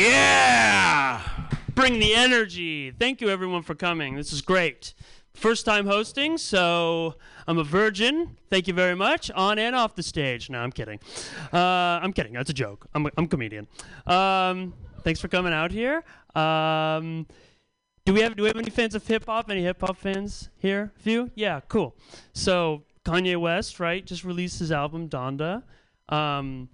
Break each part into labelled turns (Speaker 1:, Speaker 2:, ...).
Speaker 1: Yeah! Bring the energy. Thank you, everyone, for coming. This is great. First time hosting, so I'm a virgin. Thank you very much. On and off the stage. No, I'm kidding. Uh, I'm kidding. That's a joke. I'm a, I'm a comedian. Um, thanks for coming out here. Um, do we have do we have any fans of hip hop? Any hip hop fans here? Few? Yeah, cool. So Kanye West, right, just released his album Donda. Um,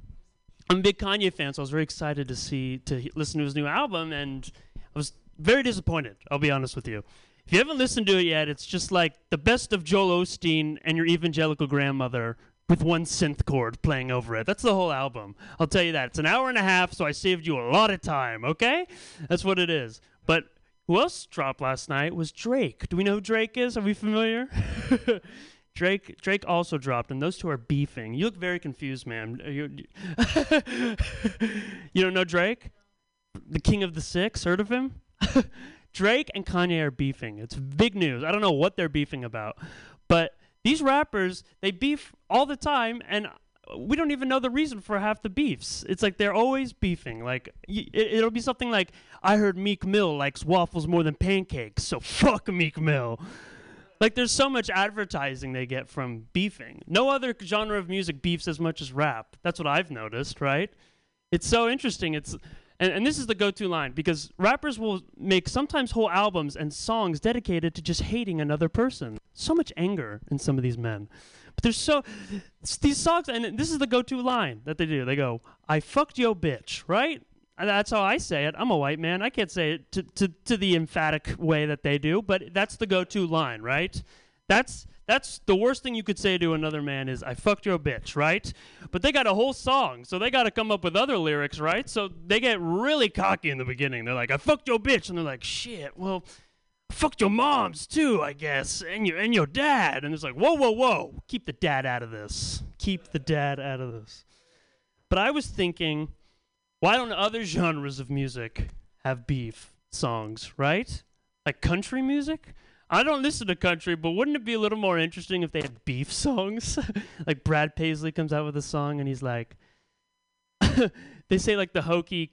Speaker 1: I'm a big Kanye fan, so I was very excited to see to listen to his new album, and I was very disappointed. I'll be honest with you. If you haven't listened to it yet, it's just like the best of Joel Osteen and your evangelical grandmother with one synth chord playing over it. That's the whole album. I'll tell you that. It's an hour and a half, so I saved you a lot of time. Okay, that's what it is. But who else dropped last night was Drake. Do we know who Drake is? Are we familiar? Drake Drake also dropped, and those two are beefing. You look very confused, man. Are You, you don't know Drake, the king of the six? Heard of him? Drake and Kanye are beefing. It's big news. I don't know what they're beefing about, but these rappers they beef all the time, and we don't even know the reason for half the beefs. It's like they're always beefing. Like it, it'll be something like, "I heard Meek Mill likes waffles more than pancakes, so fuck Meek Mill." Like there's so much advertising they get from beefing. No other genre of music beefs as much as rap. That's what I've noticed, right? It's so interesting. It's and, and this is the go-to line because rappers will make sometimes whole albums and songs dedicated to just hating another person. So much anger in some of these men. But there's so these songs and this is the go-to line that they do. They go, "I fucked yo bitch," right? And That's how I say it. I'm a white man. I can't say it to, to, to the emphatic way that they do, but that's the go-to line, right? That's that's the worst thing you could say to another man is I fucked your bitch, right? But they got a whole song, so they got to come up with other lyrics, right? So they get really cocky in the beginning. They're like I fucked your bitch and they're like shit. Well, fucked your moms too, I guess, and your and your dad. And it's like whoa, whoa, whoa. Keep the dad out of this. Keep the dad out of this. But I was thinking why don't other genres of music have beef songs, right? Like country music? I don't listen to country, but wouldn't it be a little more interesting if they had beef songs? like Brad Paisley comes out with a song and he's like, they say like the hokey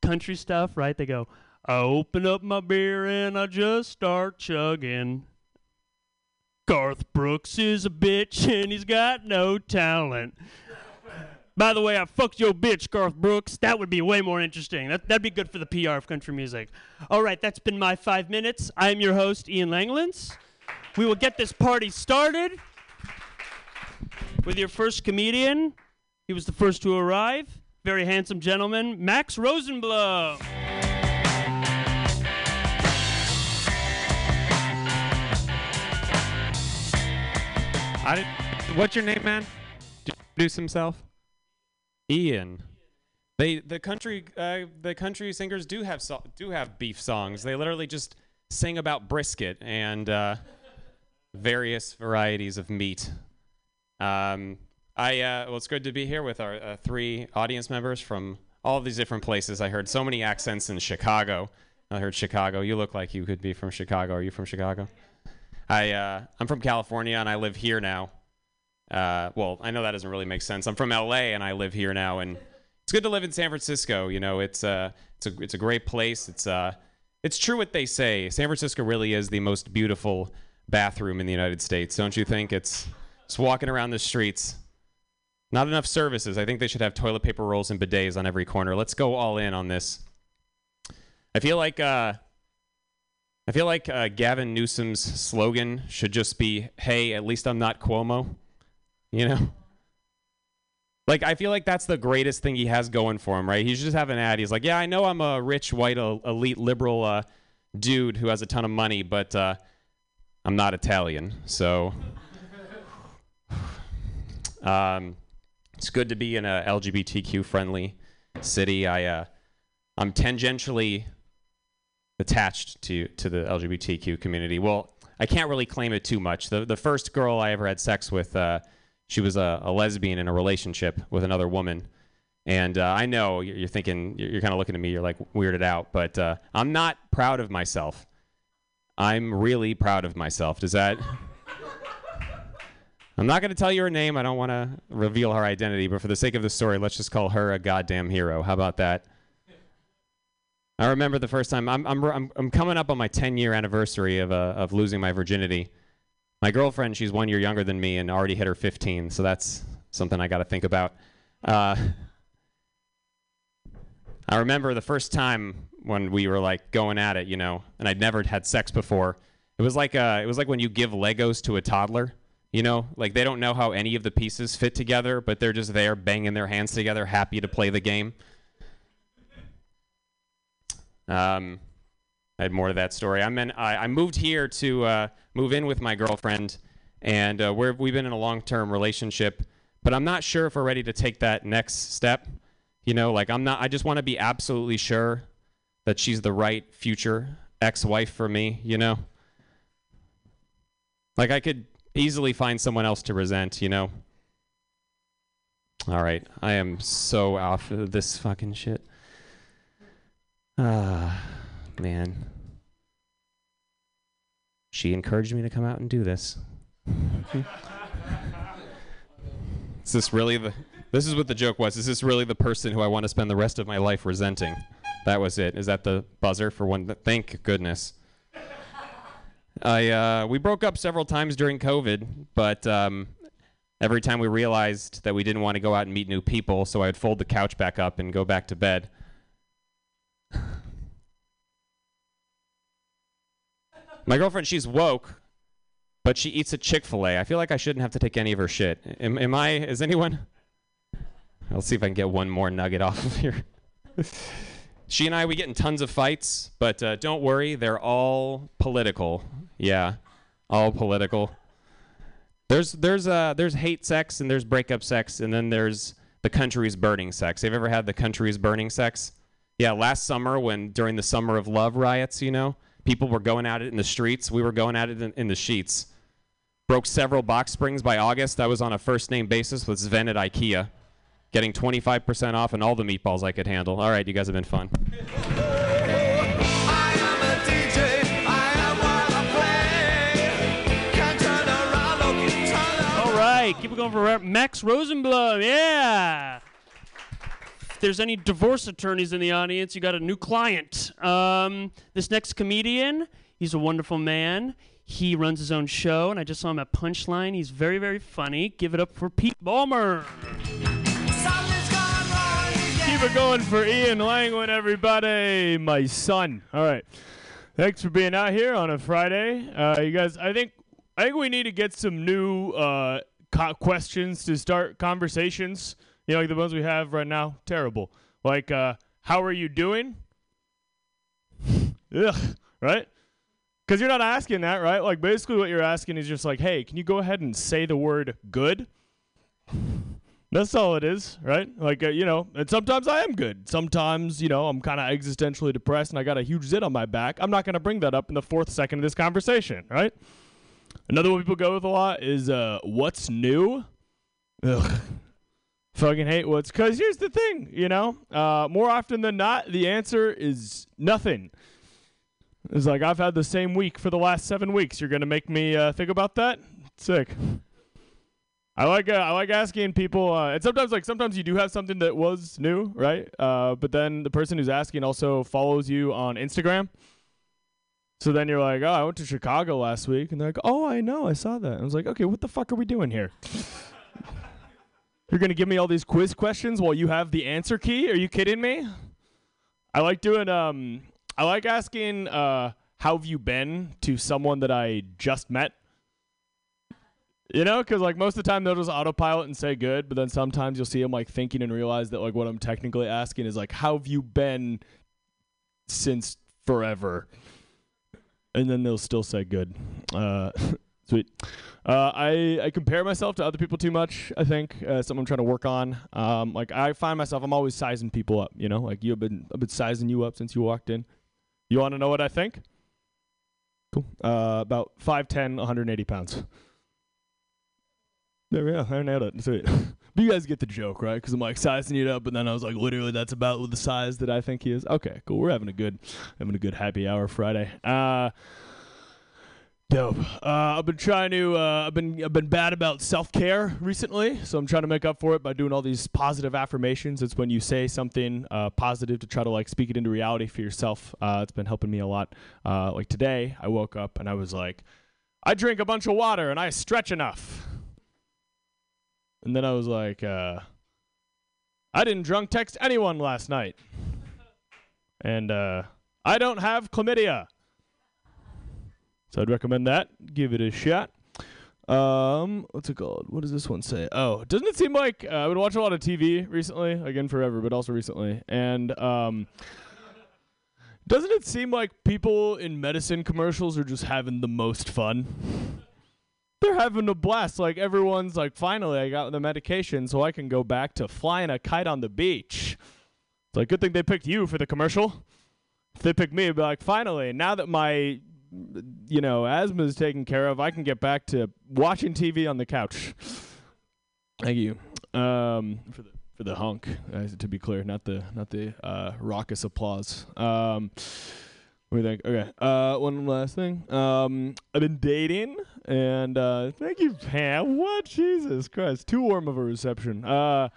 Speaker 1: country stuff, right? They go, I open up my beer and I just start chugging. Garth Brooks is a bitch and he's got no talent. By the way, I fucked your bitch, Garth Brooks. That would be way more interesting. That, that'd be good for the PR of country music. All right, that's been my five minutes. I am your host, Ian Langlands. We will get this party started with your first comedian. He was the first to arrive. Very handsome gentleman, Max Rosenblum.
Speaker 2: I what's your name, man? Introduce himself? Ian. They the country uh, the country singers do have so, do have beef songs. They literally just sing about brisket and uh, various varieties of meat. Um, I uh, well, it's good to be here with our uh, three audience members from all these different places. I heard so many accents in Chicago. I heard Chicago. You look like you could be from Chicago. Are you from Chicago? I uh, I'm from California and I live here now. Uh, well, I know that doesn't really make sense. I'm from LA and I live here now, and it's good to live in San Francisco. You know, it's uh, it's a it's a great place. It's uh, it's true what they say. San Francisco really is the most beautiful bathroom in the United States, don't you think? It's just walking around the streets. Not enough services. I think they should have toilet paper rolls and bidets on every corner. Let's go all in on this. I feel like uh, I feel like uh, Gavin Newsom's slogan should just be, "Hey, at least I'm not Cuomo." You know, like I feel like that's the greatest thing he has going for him, right? He just have an ad. He's like, "Yeah, I know I'm a rich, white, elite, liberal uh, dude who has a ton of money, but uh, I'm not Italian, so." Um, it's good to be in a LGBTQ friendly city. I uh, I'm tangentially attached to to the LGBTQ community. Well, I can't really claim it too much. The the first girl I ever had sex with, uh, she was a, a lesbian in a relationship with another woman. And uh, I know you're thinking, you're kind of looking at me, you're like weirded out, but uh, I'm not proud of myself. I'm really proud of myself. Does that? I'm not going to tell you her name. I don't want to reveal her identity, but for the sake of the story, let's just call her a goddamn hero. How about that? I remember the first time I'm I'm I'm, I'm coming up on my 10 year anniversary of uh, of losing my virginity. My girlfriend, she's one year younger than me and already hit her 15, so that's something I got to think about. Uh, I remember the first time when we were like going at it, you know, and I'd never had sex before. It was like uh, it was like when you give Legos to a toddler. You know, like they don't know how any of the pieces fit together, but they're just there banging their hands together, happy to play the game. Um, I had more to that story. I mean, I, I moved here to uh, move in with my girlfriend, and uh, we're, we've been in a long-term relationship, but I'm not sure if we're ready to take that next step. You know, like I'm not. I just want to be absolutely sure that she's the right future ex-wife for me. You know, like I could easily find someone else to resent. You know. All right, I am so off of this fucking shit. Ah, man. She encouraged me to come out and do this. is this really the This is what the joke was. Is this really the person who I want to spend the rest of my life resenting? That was it. Is that the buzzer for one? Thank goodness. I uh, we broke up several times during COVID, but um, every time we realized that we didn't want to go out and meet new people, so I would fold the couch back up and go back to bed. My girlfriend, she's woke, but she eats at Chick Fil A. I feel like I shouldn't have to take any of her shit. Am, am I? Is anyone? I'll see if I can get one more nugget off of here. she and I, we get in tons of fights, but uh, don't worry, they're all political. Yeah, all political. There's there's uh there's hate sex and there's breakup sex and then there's the country's burning sex. Have you ever had the country's burning sex? Yeah, last summer when during the summer of love riots, you know, people were going at it in the streets. We were going at it in, in the sheets. Broke several box springs by August. I was on a first name basis with Sven at IKEA, getting 25% off and all the meatballs I could handle. All right, you guys have been fun.
Speaker 3: I am a DJ. I am what I play. Can't turn around, no guitar.
Speaker 1: All right, keep it going for Max Rosenblum. Yeah. If there's any divorce attorneys in the audience, you got a new client. Um, this next comedian, he's a wonderful man. He runs his own show, and I just saw him at Punchline. He's very, very funny. Give it up for Pete Ballmer.
Speaker 3: Something's gone wrong again.
Speaker 4: Keep it going for Ian Langwin, everybody. My son. All right. Thanks for being out here on a Friday. Uh, you guys, I think I think we need to get some new uh, co- questions to start conversations. You know, like the ones we have right now. Terrible. Like, uh, how are you doing? Ugh. Right? Because you're not asking that, right? Like, basically, what you're asking is just like, hey, can you go ahead and say the word good? That's all it is, right? Like, uh, you know, and sometimes I am good. Sometimes, you know, I'm kind of existentially depressed and I got a huge zit on my back. I'm not going to bring that up in the fourth second of this conversation, right? Another one people go with a lot is, uh, what's new? Ugh. Fucking hate what's, because here's the thing, you know, uh, more often than not, the answer is nothing. It's like I've had the same week for the last seven weeks. You're gonna make me uh, think about that? Sick. I like uh, I like asking people, uh, and sometimes like sometimes you do have something that was new, right? Uh, but then the person who's asking also follows you on Instagram. So then you're like, oh, I went to Chicago last week, and they're like, oh, I know, I saw that. I was like, okay, what the fuck are we doing here? You're gonna give me all these quiz questions while you have the answer key? Are you kidding me? I like doing um I like asking uh how have you been to someone that I just met. You know, because like most of the time they'll just autopilot and say good, but then sometimes you'll see them like thinking and realize that like what I'm technically asking is like how have you been since forever, and then they'll still say good. Uh, sweet. Uh, I I compare myself to other people too much. I think uh, something I'm trying to work on. Um, like I find myself, I'm always sizing people up. You know, like you've been I've been sizing you up since you walked in. You want to know what I think? Cool. Uh, about 5'10", 180 pounds. There we go. I nailed it. Sweet. but you guys get the joke, right? Because I'm like sizing it up, and then I was like, literally, that's about the size that I think he is. Okay, cool. We're having a good, having a good happy hour Friday. Uh, dope. Uh, I've been trying to. Uh, I've been. I've been bad about self care recently, so I'm trying to make up for it by doing all these positive affirmations. It's when you say something uh, positive to try to like speak it into reality for yourself. Uh, it's been helping me a lot. Uh, like today, I woke up and I was like, I drink a bunch of water and I stretch enough. And then I was like, uh, I didn't drunk text anyone last night. And I don't have chlamydia. So I'd recommend that. Give it a shot. Um, what's it called? What does this one say? Oh, doesn't it seem like uh, I've been watching a lot of TV recently, again forever, but also recently, and um, doesn't it seem like people in medicine commercials are just having the most fun? They're having a blast. Like everyone's like, finally, I got the medication, so I can go back to flying a kite on the beach. It's like good thing they picked you for the commercial. If they picked me, it'd be like, finally, now that my you know, asthma is taken care of, I can get back to watching TV on the couch. Thank you. Um, for the for the honk, uh, to be clear, not the not the uh, raucous applause. Um, what do you think? Okay. Uh, one last thing. Um, I've been dating, and uh, thank you, Pam. What? Jesus Christ! Too warm of a reception. Uh,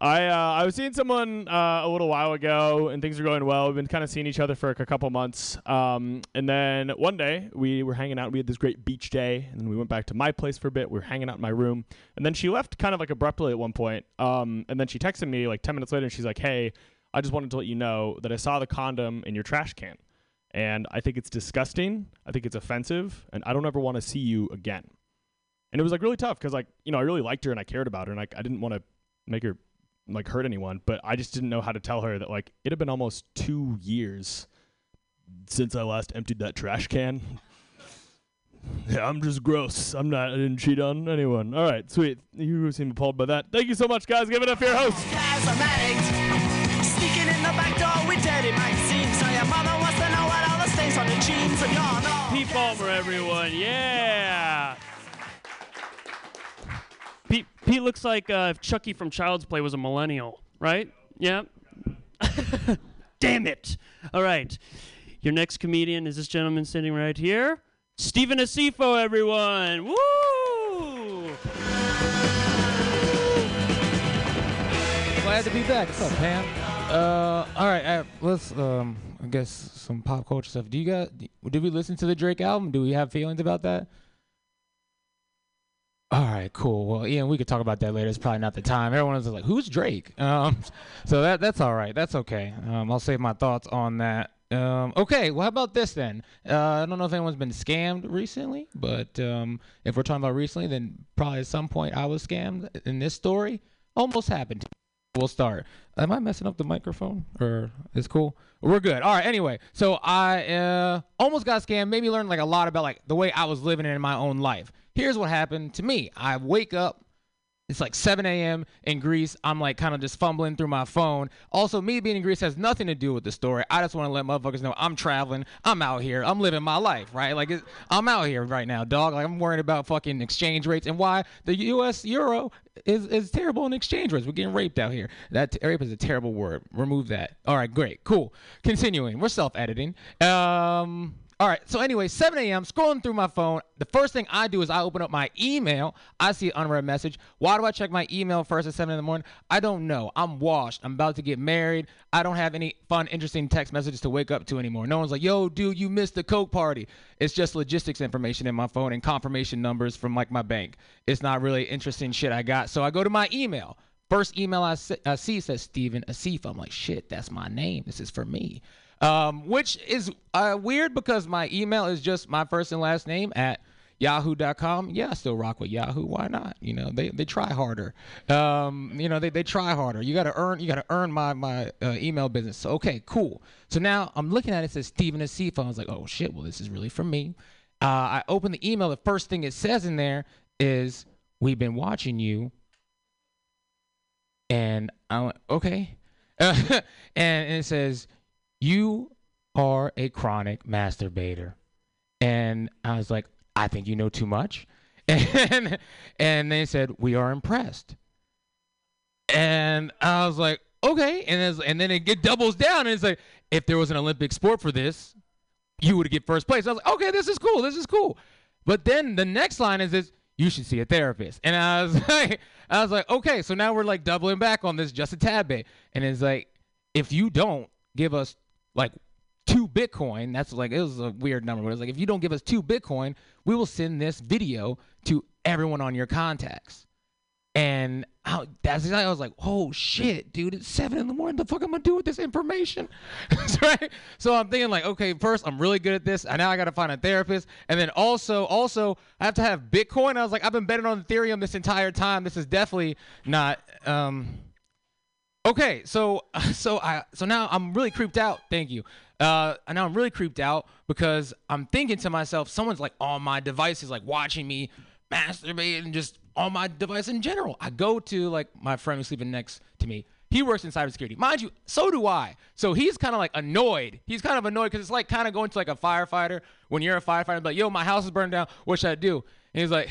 Speaker 4: I uh, I was seeing someone uh, a little while ago, and things are going well. We've been kind of seeing each other for like a couple months, um, and then one day we were hanging out. We had this great beach day, and then we went back to my place for a bit. We were hanging out in my room, and then she left kind of like abruptly at one point. Um, and then she texted me like ten minutes later, and she's like, "Hey, I just wanted to let you know that I saw the condom in your trash can, and I think it's disgusting. I think it's offensive, and I don't ever want to see you again." And it was like really tough because like you know I really liked her and I cared about her, and like I didn't want to make her like hurt anyone, but I just didn't know how to tell her that like it had been almost two years since I last emptied that trash can. yeah, I'm just gross. I'm not. I didn't cheat on anyone. All right, sweet. You seem appalled by that. Thank you so much, guys. Give it up for your host.
Speaker 3: As I'm addict, sneaking in the back door with dirty magazines. So your mother wants to know what all the stains on the jeans and you're.
Speaker 1: Pete Ballmer, oh, everyone. Yeah. Pete, Pete looks like uh, if Chucky from Child's Play was a millennial, right? Yeah. Damn it. All right. Your next comedian is this gentleman sitting right here. Stephen Asifo, everyone. Woo!
Speaker 5: Glad to be back. What's up, Pam? Uh, all right. Let's um, I guess some pop culture stuff. Do you got? Did we listen to the Drake album? Do we have feelings about that? All right, cool. Well, Ian, we could talk about that later. It's probably not the time. Everyone's like, "Who's Drake?" Um, so that that's all right. That's okay. Um, I'll save my thoughts on that. Um, okay. Well, how about this then? Uh, I don't know if anyone's been scammed recently, but um, if we're talking about recently, then probably at some point I was scammed in this story. Almost happened. We'll start. Am I messing up the microphone? Or it's cool? We're good. All right. Anyway, so I uh, almost got scammed. Made me learn like a lot about like the way I was living in my own life. Here's what happened to me. I wake up It's like 7 a.m. in Greece. I'm like kind of just fumbling through my phone. Also, me being in Greece has nothing to do with the story. I just want to let motherfuckers know I'm traveling. I'm out here. I'm living my life, right? Like it, I'm out here right now, dog. Like I'm worried about fucking exchange rates and why the U.S. euro is is terrible in exchange rates. We're getting raped out here. That rape is a terrible word. Remove that. All right, great, cool. Continuing. We're self-editing. Um. All right. So anyway, 7 a.m. Scrolling through my phone. The first thing I do is I open up my email. I see an unread message. Why do I check my email first at 7 in the morning? I don't know. I'm washed. I'm about to get married. I don't have any fun, interesting text messages to wake up to anymore. No one's like, "Yo, dude, you missed the coke party." It's just logistics information in my phone and confirmation numbers from like my bank. It's not really interesting shit I got. So I go to my email. First email I, I uh, see says Steven Asif. I'm like, shit, that's my name. This is for me um, which is uh, weird because my email is just my first and last name at yahoo.com yeah i still rock with yahoo. Why not? You know they, they try harder. Um, you know they, they try harder. You got to earn you got to earn my my uh, email business. So, okay cool. So now i'm looking at it, it says steven Asif. i was like oh shit well this is really for me. Uh, i open the email. The first thing it says in there is we've been watching you. And i went okay. And, and it says you are a chronic masturbator. And I was like, I think you know too much. And and they said, We are impressed. And I was like, okay. And and then it get doubles down and it's like, if there was an Olympic sport for this, you would get first place. I was like, okay, this is cool. This is cool. But then the next line is this, you should see a therapist. And I was like, I was like, okay, so now we're like doubling back on this just a tad bit. And it's like, if you don't give us like two Bitcoin, that's like it was a weird number, but it was like if you don't give us two Bitcoin, we will send this video to everyone on your contacts. And I, that's exactly, I was like, oh shit, dude, it's seven in the morning. The fuck am I gonna do with this information? right? So I'm thinking like, okay, first I'm really good at this. And now I gotta find a therapist. And then also, also I have to have Bitcoin. I was like, I've been betting on Ethereum this entire time. This is definitely not um Okay, so so I so now I'm really creeped out. Thank you. Uh, and now I'm really creeped out because I'm thinking to myself, someone's like on my device is like watching me masturbate and just on my device in general. I go to like my friend who's sleeping next to me. He works in cybersecurity, mind you. So do I. So he's kind of like annoyed. He's kind of annoyed because it's like kind of going to like a firefighter when you're a firefighter. Like, yo, my house is burned down. What should I do? And he's like,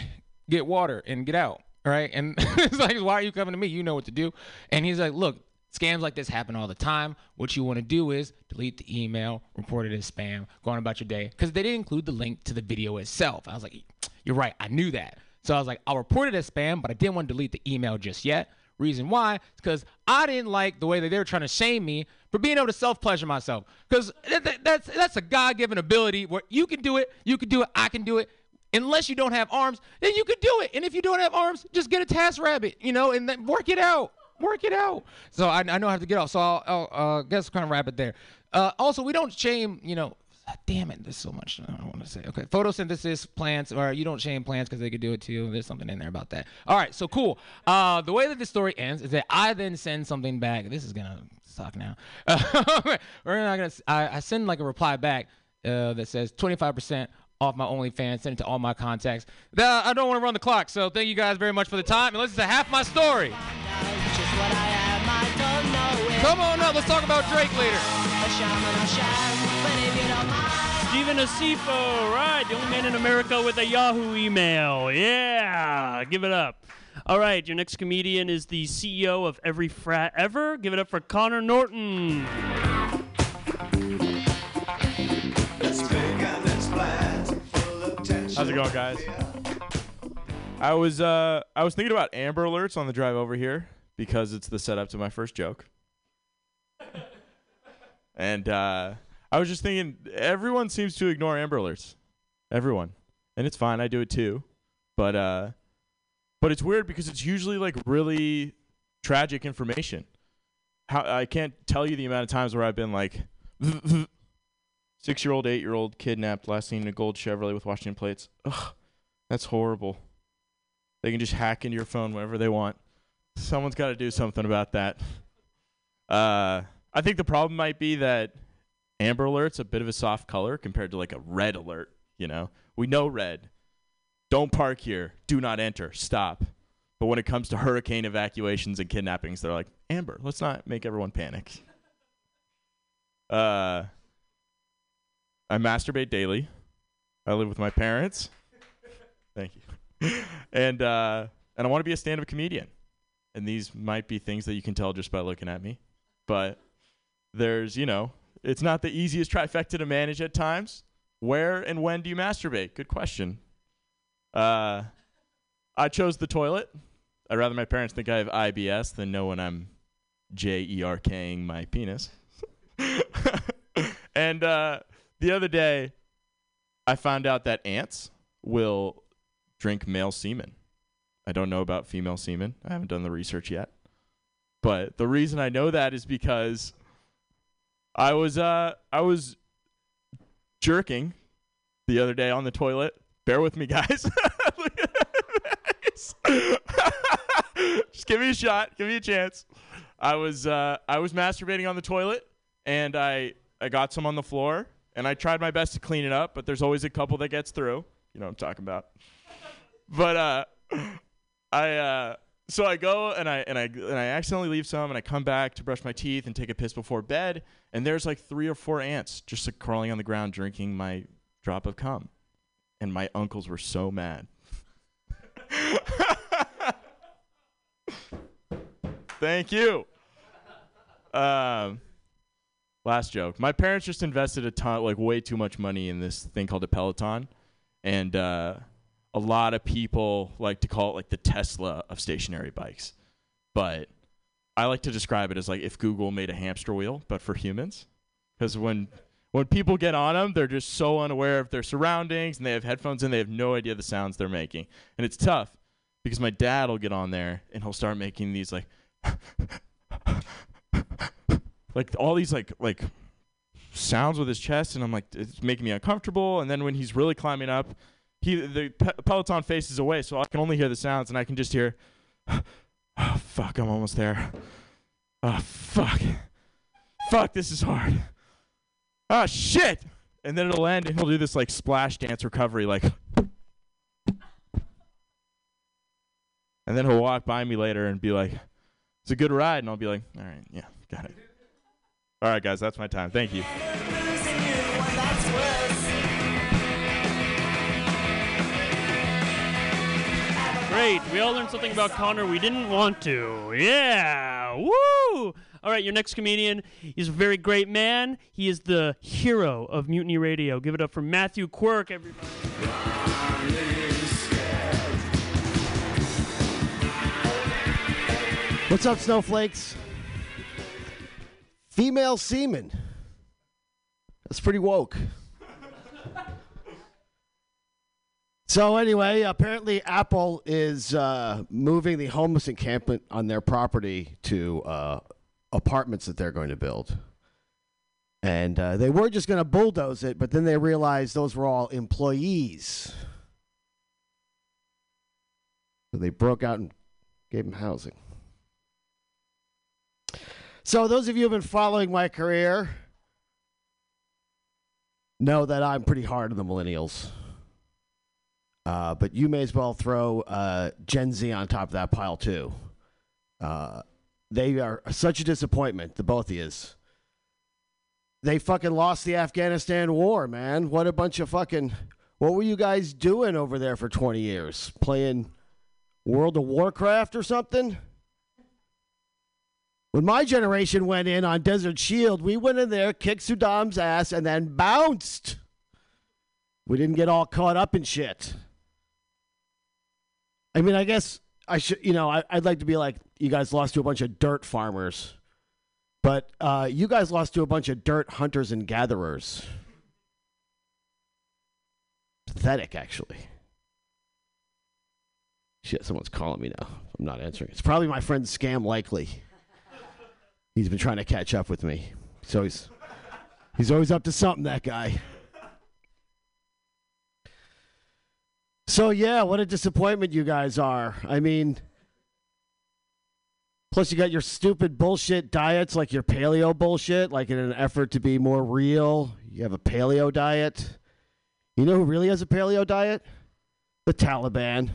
Speaker 5: get water and get out right? And it's like, why are you coming to me? You know what to do. And he's like, look, scams like this happen all the time. What you want to do is delete the email, report it as spam, go on about your day. Because they didn't include the link to the video itself. I was like, you're right, I knew that. So I was like, I'll report it as spam, but I didn't want to delete the email just yet. Reason why is because I didn't like the way that they were trying to shame me for being able to self pleasure myself. Because that, that, that's that's a God given ability where you can do it, you can do it, I can do it unless you don't have arms, then you could do it. And if you don't have arms, just get a TaskRabbit, you know, and then work it out. Work it out. So I, I know I have to get off. So I'll, I'll uh, guess kind of wrap it there. Uh, also, we don't shame, you know, damn it, there's so much I want to say. Okay, photosynthesis plants, or you don't shame plants because they could do it too. There's something in there about that. All right, so cool. Uh, the way that this story ends is that I then send something back. This is gonna suck now. we're not gonna. I, I send like a reply back uh, that says 25% off my OnlyFans, send it to all my contacts. Uh, I don't want to run the clock, so thank you guys very much for the time. And listen to half my story. Come on up, let's talk about Drake later.
Speaker 1: Steven Asifo, right? The only man in America with a Yahoo email. Yeah, give it up. All right, your next comedian is the CEO of Every Frat Ever. Give it up for Connor Norton.
Speaker 4: How's it going, guys? I was uh I was thinking about Amber Alerts on the drive over here because it's the setup to my first joke. and uh I was just thinking everyone seems to ignore Amber Alerts. Everyone. And it's fine, I do it too. But uh but it's weird because it's usually like really tragic information. How I can't tell you the amount of times where I've been like Six year old, eight year old kidnapped, last seen in a gold Chevrolet with Washington plates. Ugh, that's horrible. They can just hack into your phone whenever they want. Someone's got to do something about that. Uh, I think the problem might be that Amber Alert's a bit of a soft color compared to like a red alert. You know, we know red. Don't park here. Do not enter. Stop.
Speaker 6: But when it comes to hurricane evacuations and kidnappings, they're like, Amber, let's not make everyone panic. Uh, I masturbate daily. I live with my parents. Thank you. And uh, and I want to be a stand-up comedian. And these might be things that you can tell just by looking at me. But there's, you know, it's not the easiest trifecta to manage at times. Where and when do you masturbate? Good question. Uh, I chose the toilet. I'd rather my parents think I have IBS than know when I'm J E R King my penis. and uh, the other day, I found out that ants will drink male semen. I don't know about female semen. I haven't done the research yet. But the reason I know that is because I was uh I was jerking the other day on the toilet. Bear with me, guys. Just give me a shot. Give me a chance. I was uh, I was masturbating on the toilet, and I I got some on the floor, and I tried my best to clean it up, but there's always a couple that gets through. You know what I'm talking about. But uh, I uh, so I go and I and I and I accidentally leave some, and I come back to brush my teeth and take a piss before bed, and there's like three or four ants just like crawling on the ground drinking my drop of cum, and my uncles were so mad. Thank you. Um, last joke. My parents just invested a ton, like way too much money in this thing called a Peloton, and uh, a lot of people like to call it like the Tesla of stationary bikes, but I like to describe it as like if Google made a hamster wheel, but for humans, because when when people get on them, they're just so unaware of their surroundings, and they have headphones and they have no idea the sounds they're making, and it's tough because my dad will get on there and he'll start making these like like all these like like sounds with his chest and I'm like it's making me uncomfortable. And then when he's really climbing up he the pe- peloton faces away so I can only hear the sounds and I can just hear oh fuck I'm almost there. Oh fuck. Fuck this is hard. Oh shit! And then it'll end and he'll do this like splash dance recovery like and then he'll walk by me later and be like it's a good ride and I'll be like all right yeah got it. All right guys that's my time. Thank you
Speaker 1: Great. We all learned something about Connor we didn't want to. Yeah. Woo! All right, your next comedian is a very great man. He is the hero of Mutiny Radio. Give it up for Matthew Quirk, everybody.
Speaker 7: What's up, snowflakes? Female semen. That's pretty woke. So anyway, apparently Apple is uh, moving the homeless encampment on their property to uh, apartments that they're going to build. And uh, they were just going to bulldoze it, but then they realized those were all employees. So they broke out and gave them housing. So, those of you who have been following my career know that I'm pretty hard on the millennials. Uh, but you may as well throw uh, Gen Z on top of that pile, too. Uh, they are such a disappointment, the both of yous. They fucking lost the Afghanistan war, man. What a bunch of fucking. What were you guys doing over there for 20 years? Playing World of Warcraft or something? When my generation went in on Desert Shield, we went in there, kicked Saddam's ass, and then bounced. We didn't get all caught up in shit. I mean, I guess I should, you know, I, I'd like to be like, you guys lost to a bunch of dirt farmers, but uh, you guys lost to a bunch of dirt hunters and gatherers. Pathetic, actually. Shit, someone's calling me now. I'm not answering. It's probably my friend Scam Likely. He's been trying to catch up with me. So he's he's always up to something, that guy. So yeah, what a disappointment you guys are. I mean plus you got your stupid bullshit diets like your paleo bullshit, like in an effort to be more real, you have a paleo diet. You know who really has a paleo diet? The Taliban.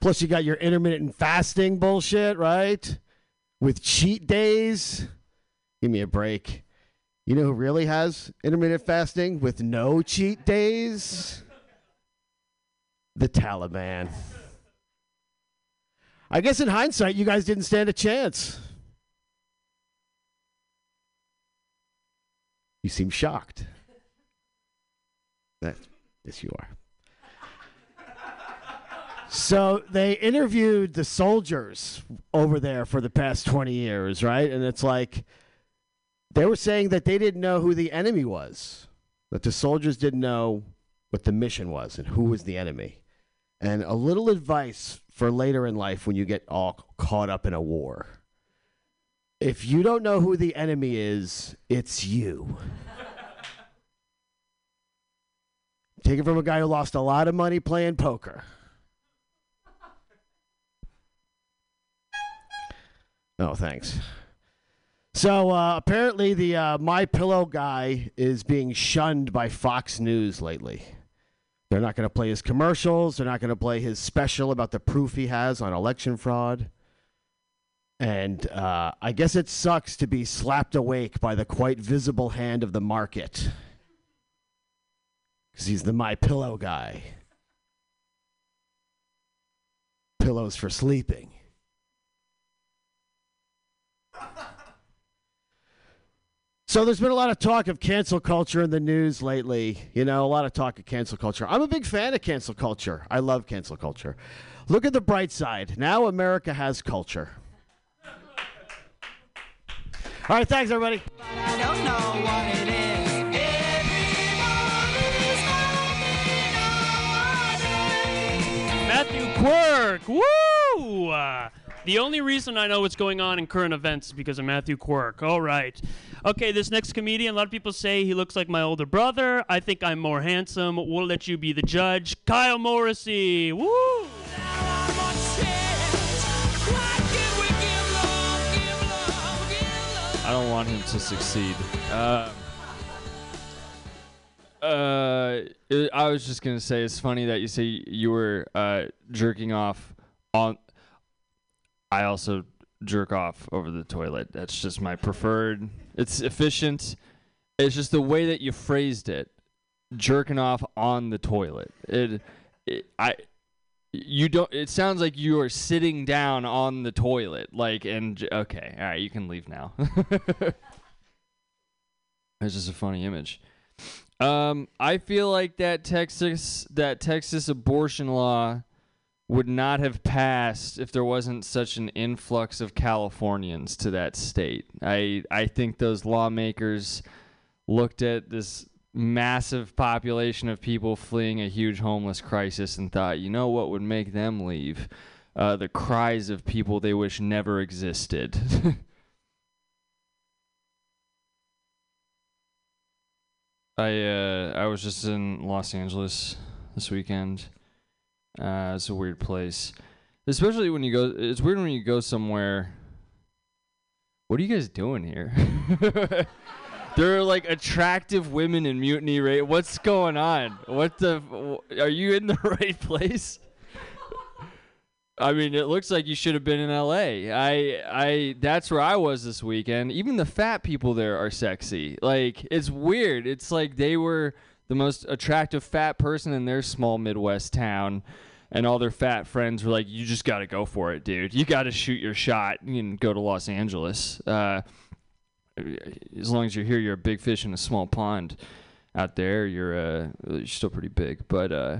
Speaker 7: Plus, you got your intermittent fasting bullshit, right? With cheat days. Give me a break. You know who really has intermittent fasting with no cheat days? The Taliban. I guess in hindsight, you guys didn't stand a chance. You seem shocked. That, yes, you are. So they interviewed the soldiers over there for the past 20 years, right? And it's like they were saying that they didn't know who the enemy was, that the soldiers didn't know what the mission was and who was the enemy. And a little advice for later in life when you get all caught up in a war. If you don't know who the enemy is, it's you. Take it from a guy who lost a lot of money playing poker. Oh, thanks. So uh, apparently, the uh, My Pillow guy is being shunned by Fox News lately. They're not going to play his commercials. They're not going to play his special about the proof he has on election fraud. And uh, I guess it sucks to be slapped awake by the quite visible hand of the market. Because he's the My Pillow guy. Pillows for sleeping. So there's been a lot of talk of cancel culture in the news lately. You know, a lot of talk of cancel culture. I'm a big fan of cancel culture. I love cancel culture. Look at the bright side. Now America has culture. All right, thanks everybody.
Speaker 3: I don't know what it is.
Speaker 1: Matthew Quirk. Woo! The only reason I know what's going on in current events is because of Matthew Quirk. All right. Okay, this next comedian, a lot of people say he looks like my older brother. I think I'm more handsome. We'll let you be the judge. Kyle Morrissey. Woo!
Speaker 8: I don't want him to succeed. Uh, uh, I was just gonna say it's funny that you say you were uh, jerking off on. I also jerk off over the toilet. That's just my preferred. It's efficient. It's just the way that you phrased it, jerking off on the toilet. It, it I. You don't. It sounds like you are sitting down on the toilet, like and okay, all right, you can leave now. it's just a funny image. Um, I feel like that Texas that Texas abortion law would not have passed if there wasn't such an influx of Californians to that state. I I think those lawmakers looked at this massive population of people fleeing a huge homeless crisis and thought, you know what would make them leave? Uh, the cries of people they wish never existed. I uh, I was just in Los Angeles this weekend. Uh, it's a weird place, especially when you go. It's weird when you go somewhere. What are you guys doing here? there are like attractive women in Mutiny Radio. What's going on? What the? Are you in the right place? I mean, it looks like you should have been in LA. I I that's where I was this weekend. Even the fat people there are sexy. Like it's weird. It's like they were the most attractive fat person in their small Midwest town and all their fat friends were like, "You just got to go for it, dude. You got to shoot your shot and go to Los Angeles. Uh, as long as you're here, you're a big fish in a small pond. Out there, you're uh, you're still pretty big. But uh,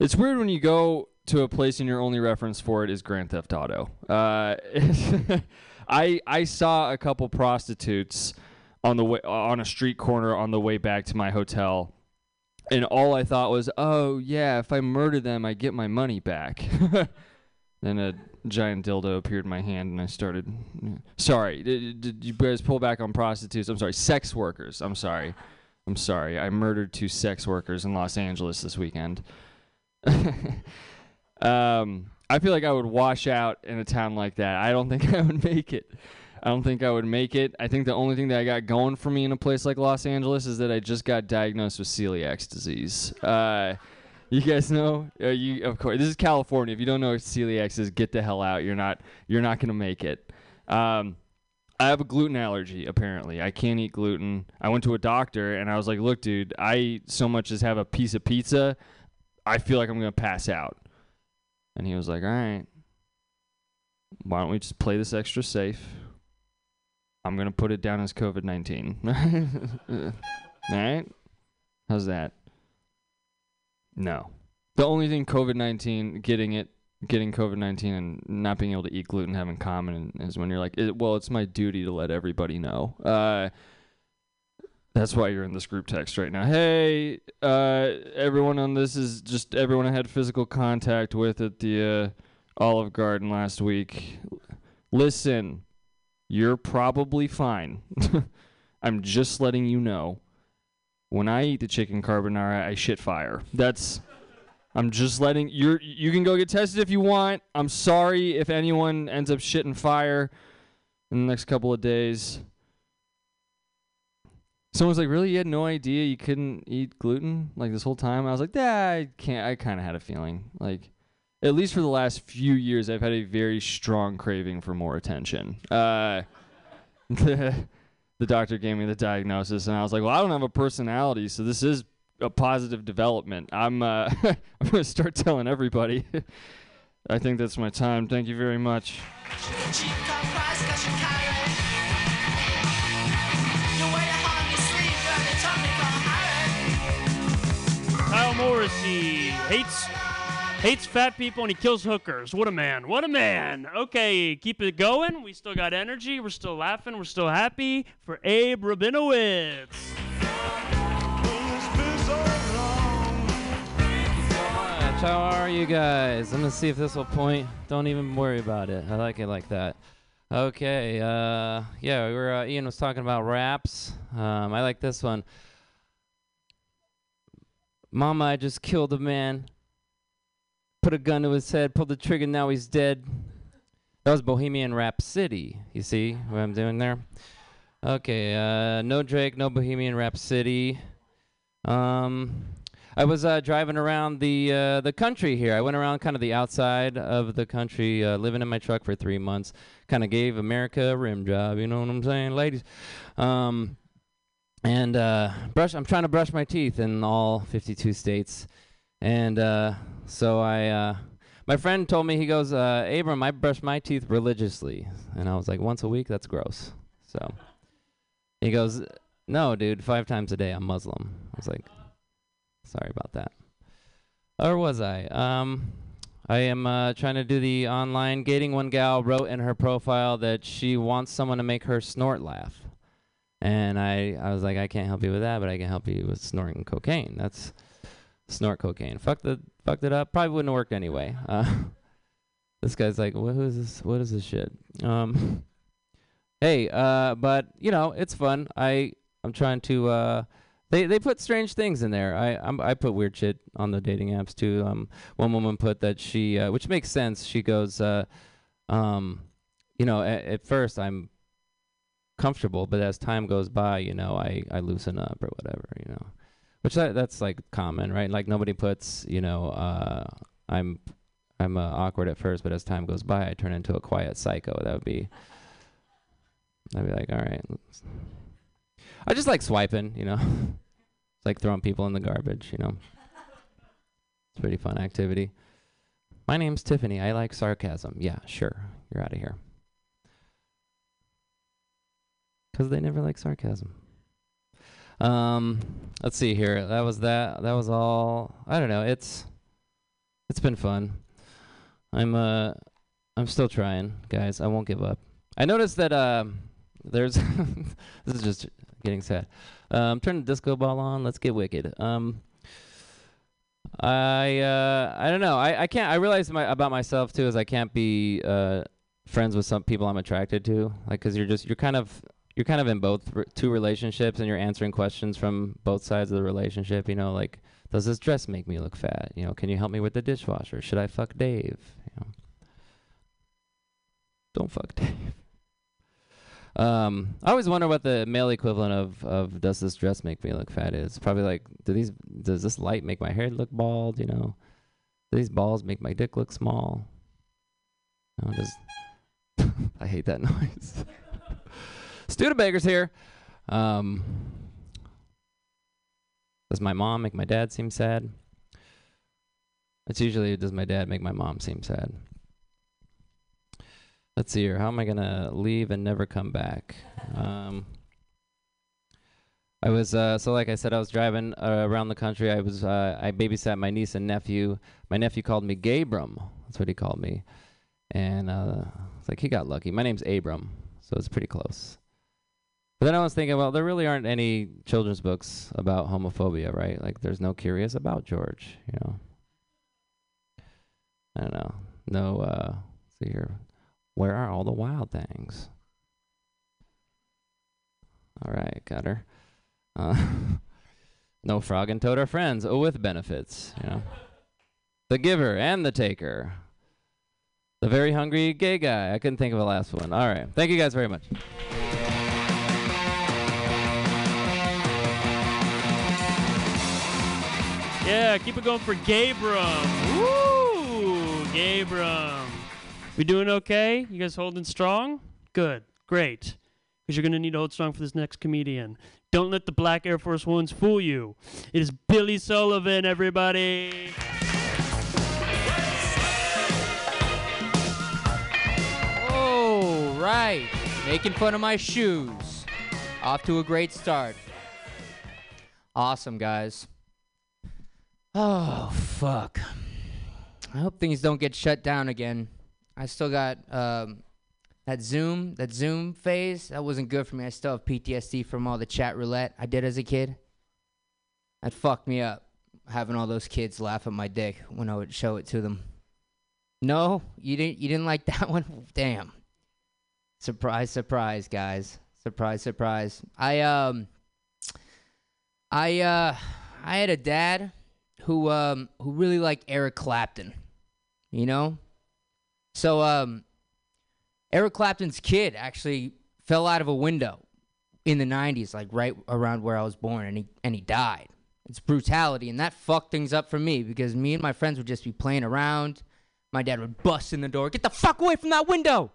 Speaker 8: it's weird when you go to a place and your only reference for it is Grand Theft Auto. Uh, I I saw a couple prostitutes on the way on a street corner on the way back to my hotel, and all I thought was, "Oh yeah, if I murder them, I get my money back." then a giant dildo appeared in my hand, and I started. Sorry, did, did you guys pull back on prostitutes? I'm sorry, sex workers. I'm sorry. I'm sorry. I murdered two sex workers in Los Angeles this weekend. um, I feel like I would wash out in a town like that. I don't think I would make it. I don't think I would make it. I think the only thing that I got going for me in a place like Los Angeles is that I just got diagnosed with celiac disease. Uh, you guys know? Uh, you of course. This is California. If you don't know what celiac is, get the hell out. You're not. You're not gonna make it. Um, I have a gluten allergy. Apparently, I can't eat gluten. I went to a doctor and I was like, "Look, dude, I so much as have a piece of pizza, I feel like I'm gonna pass out." And he was like, "All right, why don't we just play this extra safe? I'm gonna put it down as COVID nineteen. All right, how's that? No. The only thing COVID nineteen getting it getting COVID nineteen and not being able to eat gluten have in common is when you're like, it, well, it's my duty to let everybody know. Uh, that's why you're in this group text right now. Hey, uh, everyone on this is just everyone I had physical contact with at the uh, Olive Garden last week. Listen, you're probably fine. I'm just letting you know. When I eat the chicken carbonara, I shit fire. That's. I'm just letting you. You can go get tested if you want. I'm sorry if anyone ends up shitting fire in the next couple of days. Someone's like, "Really? You had no idea you couldn't eat gluten like this whole time?" I was like, "Yeah, I can't. I kind of had a feeling. Like, at least for the last few years, I've had a very strong craving for more attention." Uh, the, the doctor gave me the diagnosis, and I was like, "Well, I don't have a personality, so this is a positive development. I'm uh, I'm gonna start telling everybody." I think that's my time. Thank you very much.
Speaker 1: Kyle Morrissey hates hates fat people and he kills hookers. What a man! What a man! Okay, keep it going. We still got energy. We're still laughing. We're still happy for Abe Rabinowitz.
Speaker 9: How are you guys? I'm gonna see if this will point. Don't even worry about it. I like it like that. Okay. Uh, yeah, we were. Uh, Ian was talking about raps. Um, I like this one. Mama, I just killed a man. Put a gun to his head. Pulled the trigger. Now he's dead. That was Bohemian Rhapsody. You see what I'm doing there? Okay. Uh, no Drake. No Bohemian Rhapsody. Um, I was uh, driving around the uh, the country here. I went around kind of the outside of the country, uh, living in my truck for three months. Kind of gave America a rim job. You know what I'm saying, ladies? Um, and uh, brush. I'm trying to brush my teeth in all 52 states, and uh, so I. Uh, my friend told me he goes, uh, Abram, I brush my teeth religiously, and I was like, once a week, that's gross. So he goes, No, dude, five times a day. I'm Muslim. I was like, Sorry about that. Or was I? Um, I am uh, trying to do the online gating. One gal wrote in her profile that she wants someone to make her snort laugh. And I, I was like, I can't help you with that, but I can help you with snorting cocaine. That's snort cocaine. Fuck the, fucked it up. Probably wouldn't have worked anyway. Uh, this guy's like, what, who is this? What is this shit? Um, hey, uh, but you know, it's fun. I, I'm trying to. Uh, they they put strange things in there. I I'm, I put weird shit on the dating apps too. Um, one woman put that she, uh, which makes sense. She goes, uh, um, you know, at, at first I'm comfortable, but as time goes by, you know, I I loosen up or whatever, you know, which that that's like common, right? Like nobody puts, you know, uh, I'm I'm uh, awkward at first, but as time goes by, I turn into a quiet psycho. That would be. I'd be like, all right. I just like swiping, you know. it's like throwing people in the garbage, you know. It's pretty fun activity. My name's Tiffany. I like sarcasm. Yeah, sure. You're out of here. Because they never like sarcasm. Um, let's see here. That was that. That was all. I don't know. It's it's been fun. I'm uh I'm still trying, guys. I won't give up. I noticed that um there's this is just getting sad. Um, turn the disco ball on. Let's get wicked. Um, I uh, I don't know. I, I can't. I realize my, about myself too is I can't be uh, friends with some people I'm attracted to. Like, cause you're just you're kind of you're kind of in both two relationships and you're answering questions from both sides of the relationship. You know, like, does this dress make me look fat? You know, can you help me with the dishwasher? Should I fuck Dave? You know, don't fuck Dave. Um, I always wonder what the male equivalent of, of does this dress make me look fat is. Probably like, do these does this light make my hair look bald? You know, do these balls make my dick look small? Does I hate that noise. Studebaker's here. Um, does my mom make my dad seem sad? It's usually does my dad make my mom seem sad? Let's see here. How am I gonna leave and never come back? Um, I was uh, so like I said, I was driving uh, around the country. I was uh, I babysat my niece and nephew. My nephew called me Gabram. That's what he called me, and uh, it's like he got lucky. My name's Abram, so it's pretty close. But then I was thinking, well, there really aren't any children's books about homophobia, right? Like, there's no Curious About George, you know. I don't know. No, uh, see here. Where are all the wild things? All right, got her. Uh, no frog and toad are friends. Oh, with benefits, you know. The giver and the taker. The very hungry gay guy. I couldn't think of a last one. All right. Thank you guys very much.
Speaker 1: Yeah, keep it going for Gabram. Woo! Gabram. We doing okay? You guys holding strong? Good. Great. Because you're going to need to hold strong for this next comedian. Don't let the black Air Force Ones fool you. It is Billy Sullivan, everybody.
Speaker 10: Oh, right. Making fun of my shoes. Off to a great start. Awesome, guys. Oh, fuck. I hope things don't get shut down again. I still got um, that Zoom, that Zoom phase. That wasn't good for me. I still have PTSD from all the chat roulette I did as a kid. That fucked me up, having all those kids laugh at my dick when I would show it to them. No, you didn't. You didn't like that one. Damn. Surprise, surprise, guys. Surprise, surprise. I um, I uh, I had a dad who um who really liked Eric Clapton. You know? So um Eric Clapton's kid actually fell out of a window in the 90s like right around where I was born and he and he died. It's brutality and that fucked things up for me because me and my friends would just be playing around. My dad would bust in the door, "Get the fuck away from that window."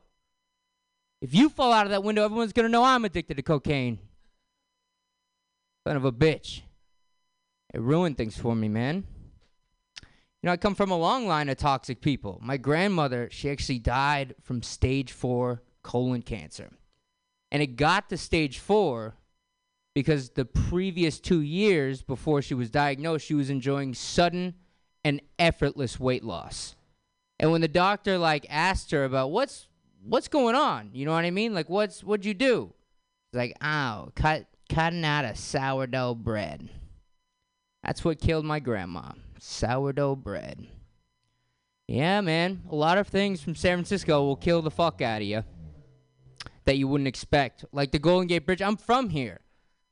Speaker 10: If you fall out of that window, everyone's to know I'm addicted to cocaine. Son of a bitch. It ruined things for me, man. You know, I come from a long line of toxic people. My grandmother, she actually died from stage four colon cancer. And it got to stage four because the previous two years before she was diagnosed, she was enjoying sudden and effortless weight loss. And when the doctor like asked her about what's what's going on, you know what I mean? Like what's what'd you do? She's like, oh, cut cutting out of sourdough bread. That's what killed my grandma. Sourdough bread. Yeah, man. A lot of things from San Francisco will kill the fuck out of you that you wouldn't expect. Like the Golden Gate Bridge. I'm from here.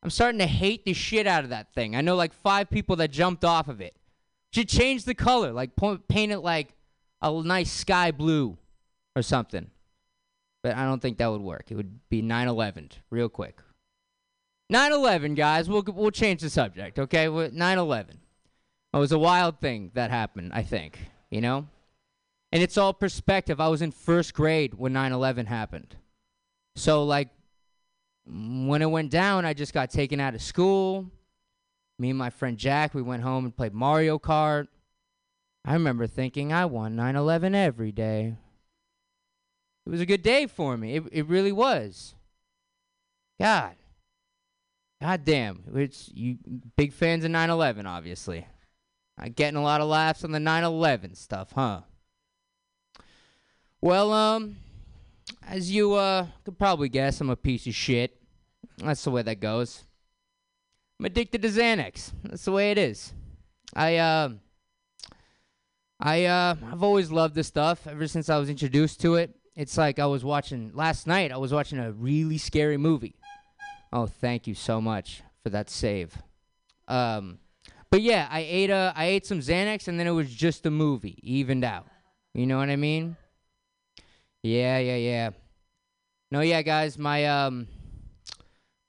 Speaker 10: I'm starting to hate the shit out of that thing. I know like five people that jumped off of it. Should change the color. Like paint it like a nice sky blue or something. But I don't think that would work. It would be 9 11 real quick. 9 11, guys. We'll, we'll change the subject, okay? 9 11. It was a wild thing that happened, I think, you know? And it's all perspective. I was in first grade when 9 11 happened. So, like, when it went down, I just got taken out of school. Me and my friend Jack, we went home and played Mario Kart. I remember thinking I won 9 11 every day. It was a good day for me. It, it really was. God. God damn. which you big fans of 9/11 obviously. Uh, getting a lot of laughs on the 9/11 stuff, huh? Well, um as you uh could probably guess, I'm a piece of shit. That's the way that goes. I'm addicted to Xanax. That's the way it is. I uh I uh I've always loved this stuff ever since I was introduced to it. It's like I was watching last night I was watching a really scary movie. Oh, thank you so much for that save. Um, but yeah, I ate a I ate some Xanax and then it was just a movie, evened out. You know what I mean? Yeah, yeah, yeah. No, yeah, guys, my um,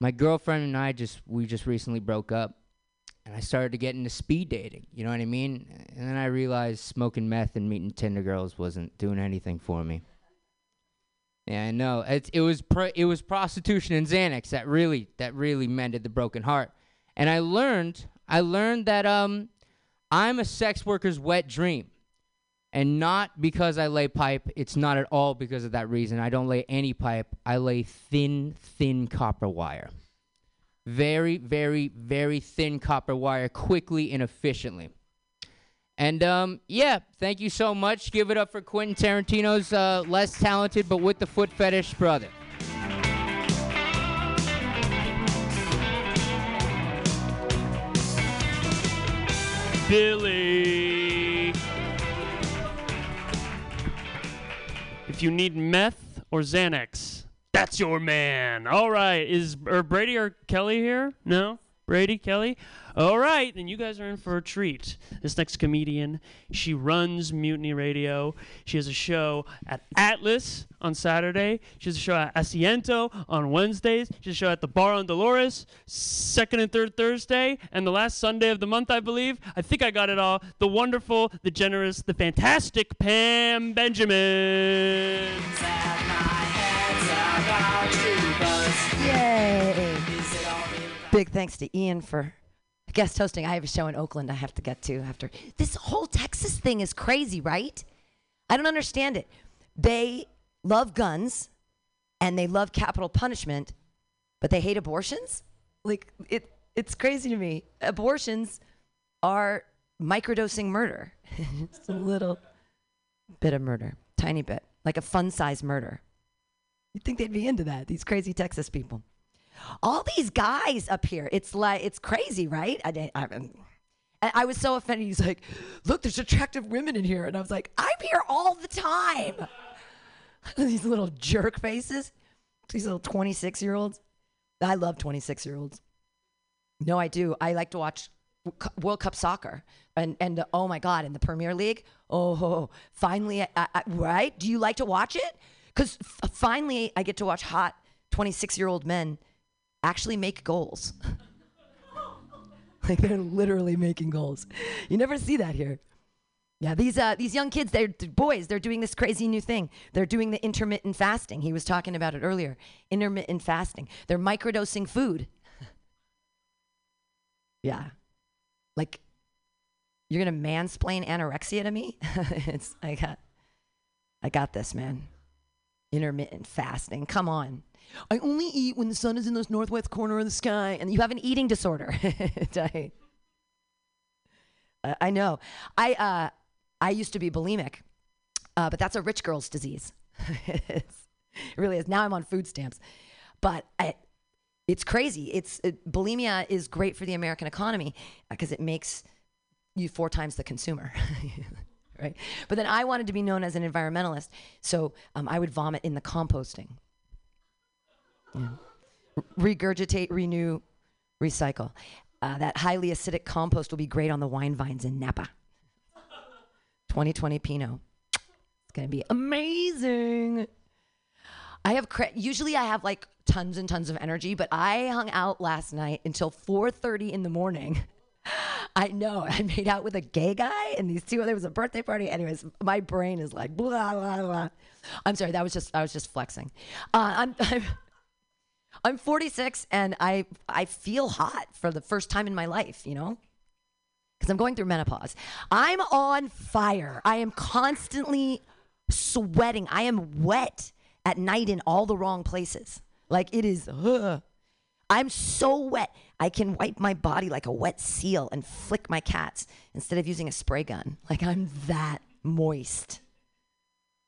Speaker 10: my girlfriend and I just we just recently broke up, and I started to get into speed dating. You know what I mean? And then I realized smoking meth and meeting Tinder girls wasn't doing anything for me. Yeah, I know. It it was pr- it was prostitution and Xanax that really that really mended the broken heart. And I learned I learned that um I'm a sex worker's wet dream. And not because I lay pipe, it's not at all because of that reason. I don't lay any pipe. I lay thin, thin copper wire. Very, very, very thin copper wire quickly and efficiently. And um, yeah, thank you so much. Give it up for Quentin Tarantino's uh, less talented but with the foot fetish brother.
Speaker 1: Billy. If you need meth or Xanax, that's your man. All right. Is or Brady or Kelly here? No? Brady, Kelly? All right, then you guys are in for a treat. This next comedian, she runs Mutiny Radio. She has a show at Atlas on Saturday. She has a show at Asiento on Wednesdays. She has a show at the Bar on Dolores, second and third Thursday, and the last Sunday of the month, I believe. I think I got it all. The wonderful, the generous, the fantastic Pam Benjamin.
Speaker 11: Big thanks to Ian for guest hosting. I have a show in Oakland I have to get to after. This whole Texas thing is crazy, right? I don't understand it. They love guns and they love capital punishment, but they hate abortions? Like it it's crazy to me. Abortions are microdosing murder. Just a little bit of murder, tiny bit, like a fun-size murder. You'd think they'd be into that, these crazy Texas people. All these guys up here, it's like, it's crazy, right? I, didn't- I, I was so offended. He's like, look, there's attractive women in here. And I was like, I'm here all the time. these little jerk faces, these little 26 year olds. I love 26 year olds. No, I do. I like to watch World Cup soccer, and and oh my God, in the Premier League. Oh, finally, I, I, right? Do you like to watch it? Because f- finally, I get to watch hot 26 year old men actually make goals. like they're literally making goals. You never see that here. Yeah, these uh, these young kids, they're th- boys. They're doing this crazy new thing. They're doing the intermittent fasting. He was talking about it earlier. Intermittent fasting. They're microdosing food. yeah, like you're gonna mansplain anorexia to me? it's I got, I got this, man. Intermittent fasting. Come on. I only eat when the sun is in the northwest corner of the sky, and you have an eating disorder. I, uh, I know. I uh, I used to be bulimic, uh, but that's a rich girl's disease. It really is. Now I'm on food stamps, but I, it's crazy. It's it, bulimia is great for the American economy because it makes you four times the consumer. right? But then I wanted to be known as an environmentalist, so um, I would vomit in the composting. Yeah. Regurgitate, renew, recycle. Uh, that highly acidic compost will be great on the wine vines in Napa. 2020 Pinot. It's gonna be amazing. I have cra- usually I have like tons and tons of energy, but I hung out last night until 4:30 in the morning. I know. I made out with a gay guy and these two. There was a birthday party. Anyways, my brain is like blah blah blah. I'm sorry. That was just I was just flexing. Uh, I'm, I'm I'm 46 and I I feel hot for the first time in my life. You know, because I'm going through menopause. I'm on fire. I am constantly sweating. I am wet at night in all the wrong places. Like it is. ugh. I'm so wet. I can wipe my body like a wet seal and flick my cats instead of using a spray gun. Like I'm that moist.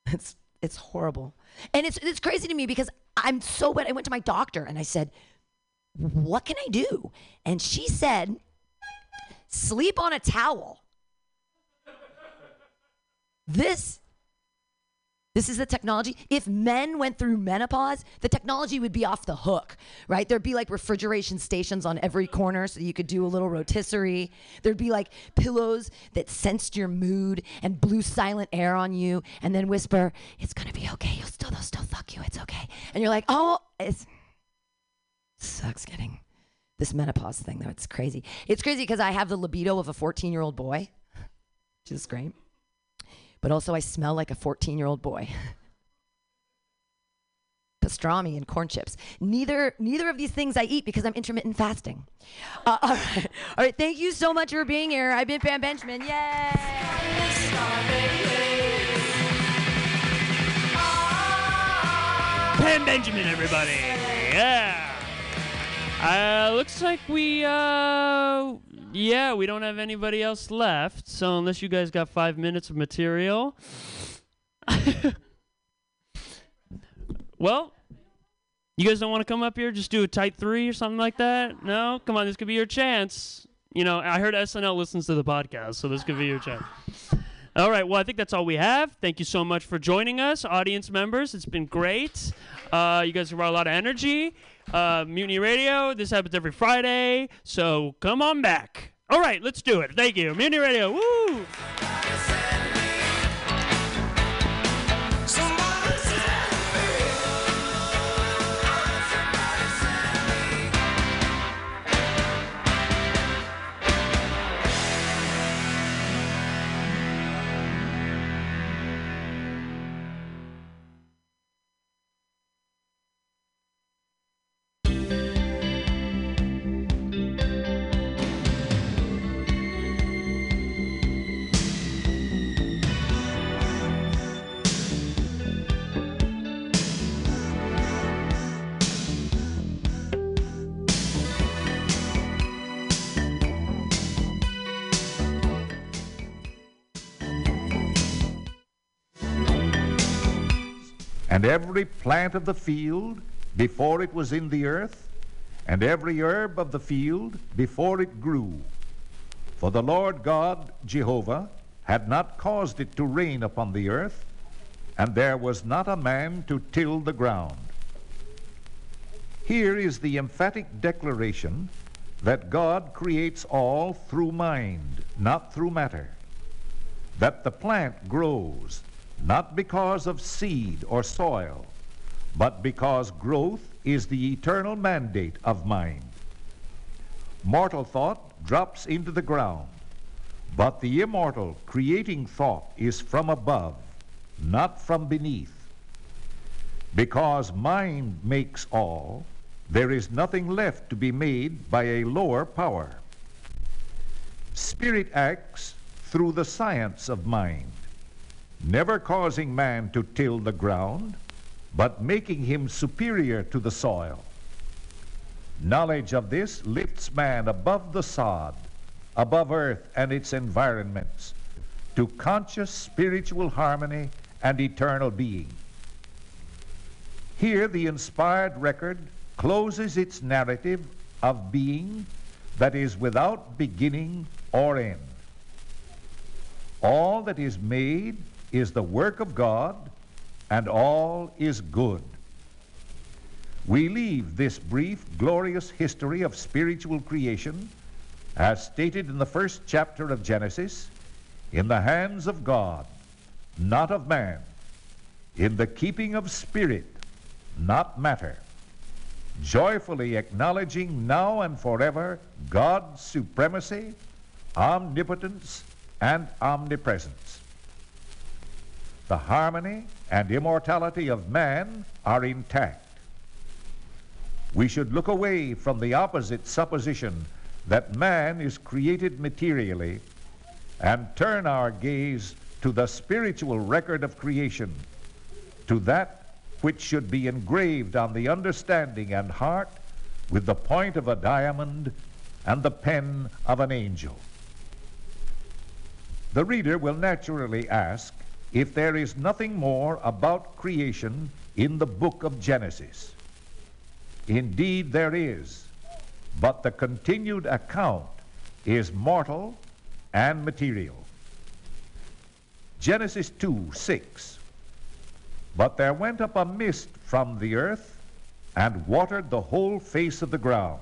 Speaker 11: It's it's horrible. And it's it's crazy to me because I'm so wet. I went to my doctor and I said, "What can I do?" And she said, "Sleep on a towel." This This is the technology. If men went through menopause, the technology would be off the hook, right? There'd be like refrigeration stations on every corner so you could do a little rotisserie. There'd be like pillows that sensed your mood and blew silent air on you and then whisper, It's gonna be okay. You'll still, they'll still fuck you. It's okay. And you're like, Oh, it sucks getting this menopause thing though. It's crazy. It's crazy because I have the libido of a 14 year old boy, which is great but also I smell like a 14 year old boy. Pastrami and corn chips. Neither neither of these things I eat because I'm intermittent fasting. Uh, all, right. all right, thank you so much for being here. I've been Pam Benjamin. Yay!
Speaker 1: Pam Benjamin, everybody. Yeah. Uh, looks like we, uh, yeah, we don't have anybody else left. So unless you guys got five minutes of material. well, you guys don't want to come up here, just do a tight three or something like that? No? Come on, this could be your chance. You know, I heard SNL listens to the podcast, so this could be your chance. All right, well, I think that's all we have. Thank you so much for joining us, audience members. It's been great. Uh, you guys brought a lot of energy. Uh, Mutiny Radio, this happens every Friday, so come on back. All right, let's do it. Thank you. Mutiny Radio, woo!
Speaker 12: And every plant of the field before it was in the earth, and every herb of the field before it grew. For the Lord God, Jehovah, had not caused it to rain upon the earth, and there was not a man to till the ground. Here is the emphatic declaration that God creates all through mind, not through matter. That the plant grows, not because of seed or soil, but because growth is the eternal mandate of mind. Mortal thought drops into the ground, but the immortal creating thought is from above, not from beneath. Because mind makes all, there is nothing left to be made by a lower power. Spirit acts through the science of mind never causing man to till the ground, but making him superior to the soil. Knowledge of this lifts man above the sod, above earth and its environments, to conscious spiritual harmony and eternal being. Here, the inspired record closes its narrative of being that is without beginning or end. All that is made is the work of God, and all is good. We leave this brief, glorious history of spiritual creation, as stated in the first chapter of Genesis, in the hands of God, not of man, in the keeping of spirit, not matter, joyfully acknowledging now and forever God's supremacy, omnipotence, and omnipresence. The harmony and immortality of man are intact. We should look away from the opposite supposition that man is created materially and turn our gaze to the spiritual record of creation, to that which should be engraved on the understanding and heart with the point of a diamond and the pen of an angel. The reader will naturally ask if there is nothing more about creation in the book of Genesis. Indeed, there is, but the continued account is mortal and material. Genesis 2 6. But there went up a mist from the earth and watered the whole face of the ground.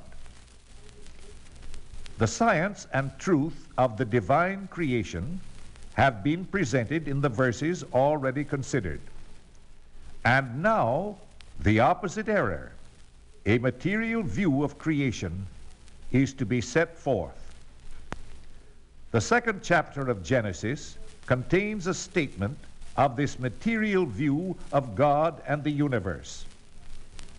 Speaker 12: The science and truth of the divine creation have been presented in the verses already considered. And now, the opposite error, a material view of creation, is to be set forth. The second chapter of Genesis contains a statement of this material view of God and the universe,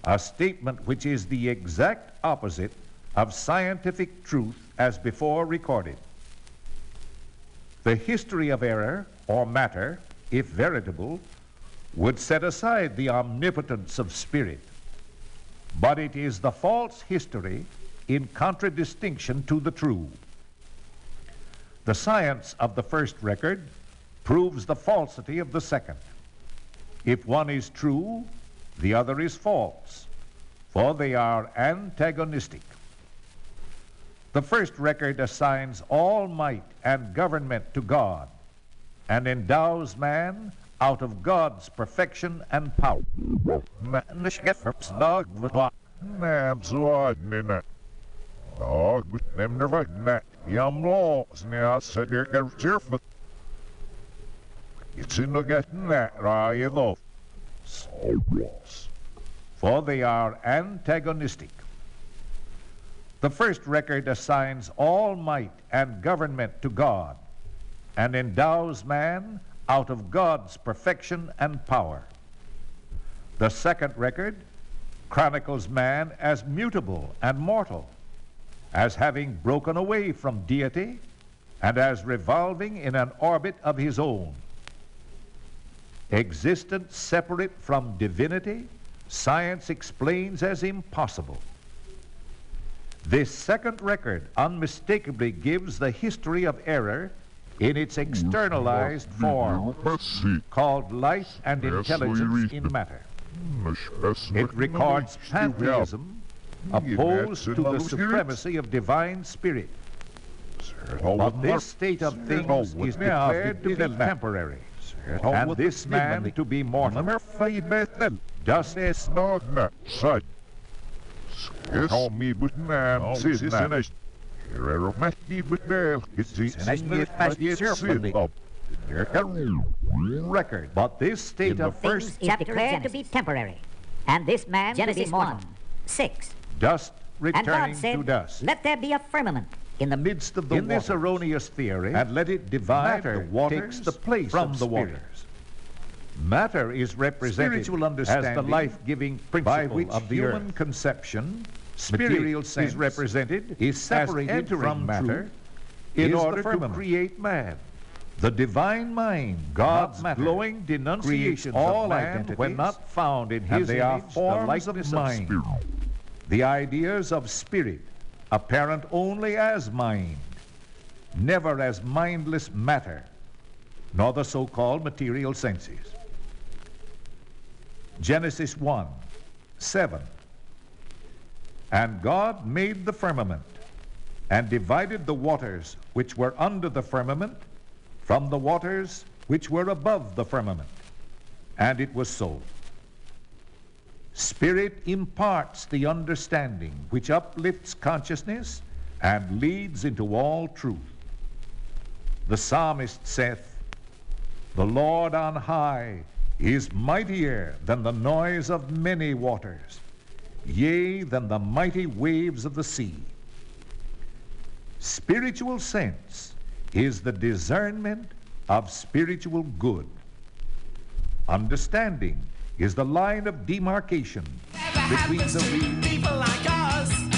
Speaker 12: a statement which is the exact opposite of scientific truth as before recorded. The history of error or matter, if veritable, would set aside the omnipotence of spirit. But it is the false history in contradistinction to the true. The science of the first record proves the falsity of the second. If one is true, the other is false, for they are antagonistic. The first record assigns all might and government to God and endows man out of God's perfection and power. It's in the getting that, right enough. For they are antagonistic. The first record assigns all might and government to God and endows man out of God's perfection and power. The second record chronicles man as mutable and mortal, as having broken away from deity and as revolving in an orbit of his own. Existence separate from divinity, science explains as impossible. This second record unmistakably gives the history of error in its externalized form, called life and intelligence in matter. It records pantheism opposed to the supremacy of divine spirit. But this state of things is declared to be temporary, and this man to be mortal. Just as record. But this state of first
Speaker 13: is declared to be temporary, and this man
Speaker 14: Genesis
Speaker 13: to be mortal.
Speaker 14: 1.
Speaker 13: Six.
Speaker 12: dust
Speaker 13: And
Speaker 12: returning
Speaker 13: God said,
Speaker 12: to dust.
Speaker 13: Let there be a firmament in the
Speaker 12: midst of the in this erroneous theory, and let it divide
Speaker 13: Matter
Speaker 12: the waters
Speaker 13: takes
Speaker 12: the place
Speaker 7: from the
Speaker 12: spirit. Matter is represented as the life-giving
Speaker 7: by
Speaker 12: principle
Speaker 7: which
Speaker 12: of the
Speaker 7: human
Speaker 12: earth. conception, material sense
Speaker 7: is
Speaker 12: represented
Speaker 7: is separated from
Speaker 12: matter in order to create man. The divine mind, God's
Speaker 7: matter,
Speaker 12: glowing denunciation all
Speaker 7: all
Speaker 12: man when not found in
Speaker 7: and
Speaker 12: his
Speaker 7: they are
Speaker 12: image, the
Speaker 7: forms
Speaker 12: likeness
Speaker 7: of
Speaker 12: of
Speaker 7: mind.
Speaker 12: spirit. The ideas of spirit, apparent only as mind, never as mindless matter, nor the so-called material senses. Genesis 1, 7. And God made the firmament, and divided the waters which were under the firmament from the waters which were above the firmament. And it was so. Spirit imparts the understanding which uplifts consciousness and leads into all truth. The psalmist saith, The Lord on high is mightier than the noise of many waters, yea, than the mighty waves of the sea. Spiritual sense is the discernment of spiritual good. Understanding is the line of demarcation between the real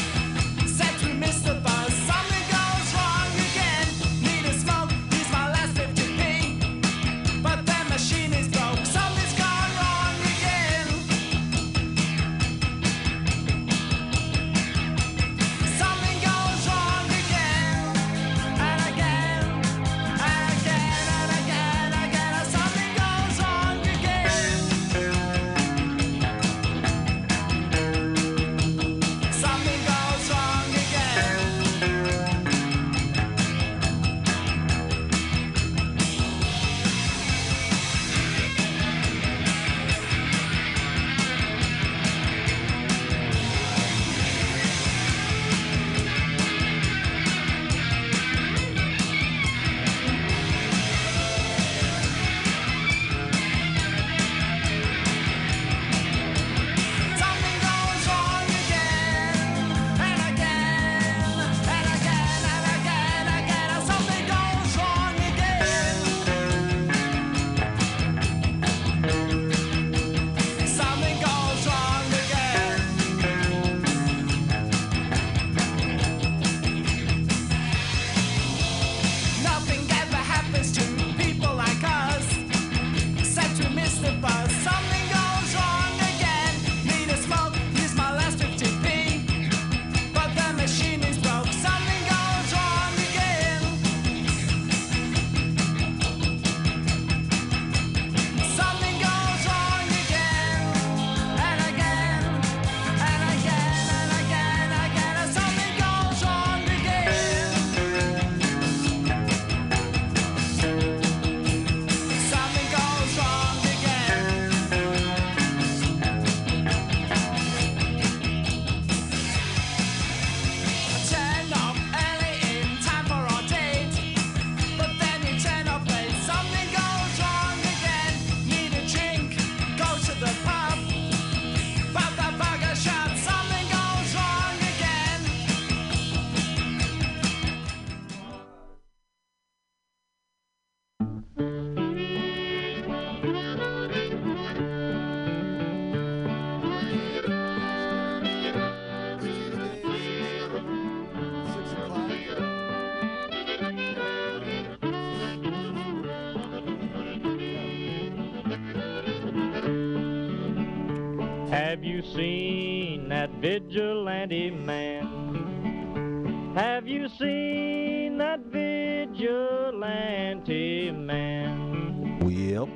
Speaker 14: vigilante man?
Speaker 15: Yep.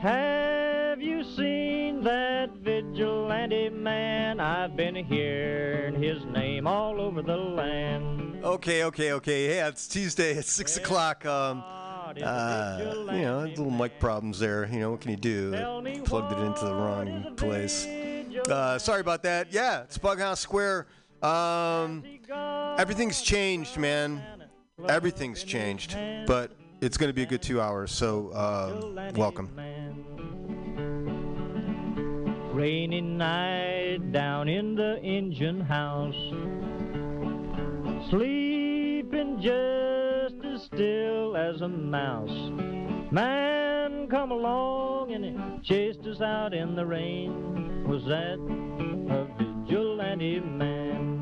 Speaker 14: Have you seen that vigilante man? I've been hearing his name all over the land.
Speaker 15: Okay, okay, okay. Yeah, it's Tuesday at six o'clock. Um, uh, you know, little mic problems there. You know, what can you do? I plugged it into the wrong place. Uh, sorry about that. Yeah, it's Bughouse Square. Um, everything's changed, man. Everything's changed, but it's going to be a good two hours. So, uh, welcome.
Speaker 14: Rainy night down in the engine house. Sleeping just as still as a mouse. Man come along and he chased us out in the rain. Was that a vigilante man?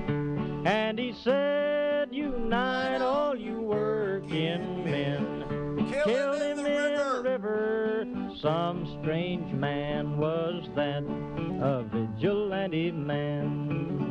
Speaker 14: And he said, Unite all you working men. Kill him in the river. Some strange man was that, a vigilante man.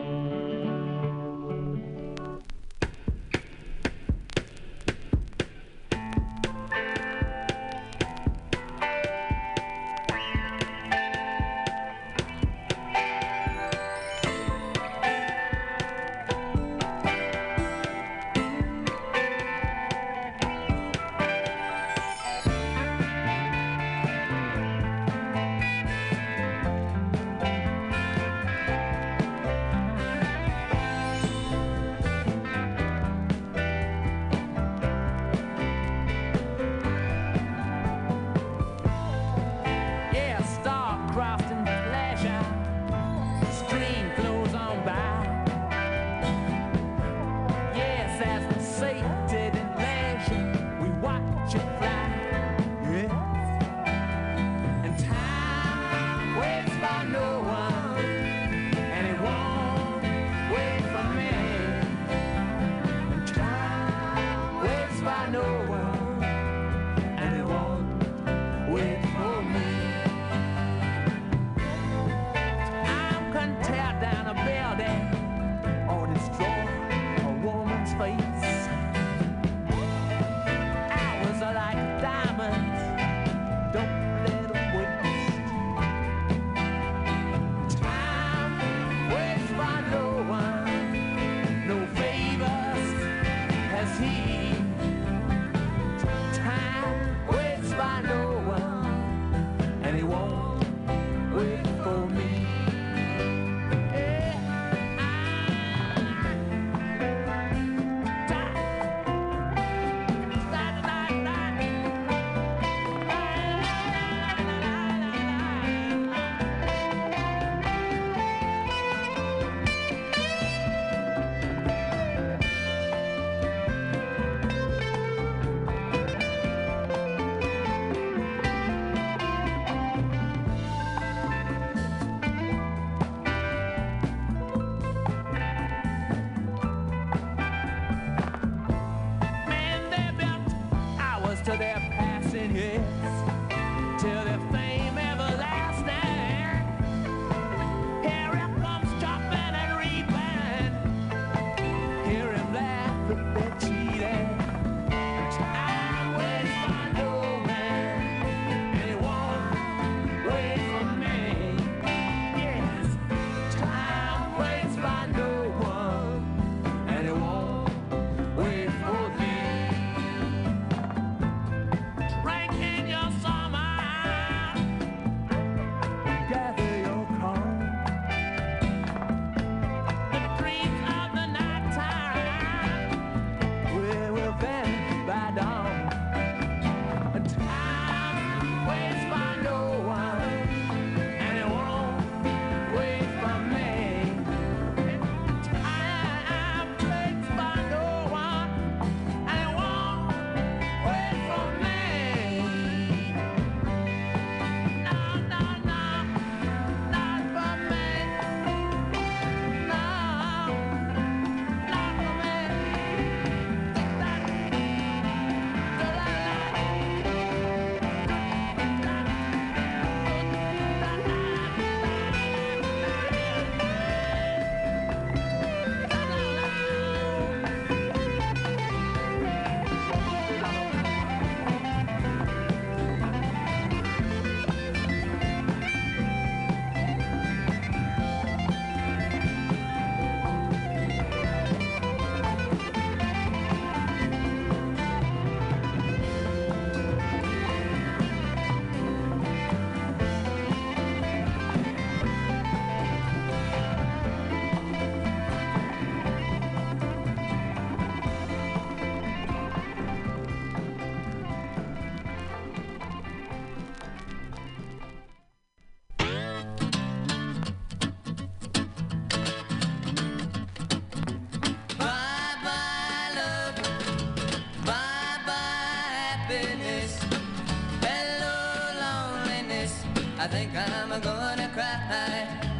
Speaker 3: Think I'm gonna cry.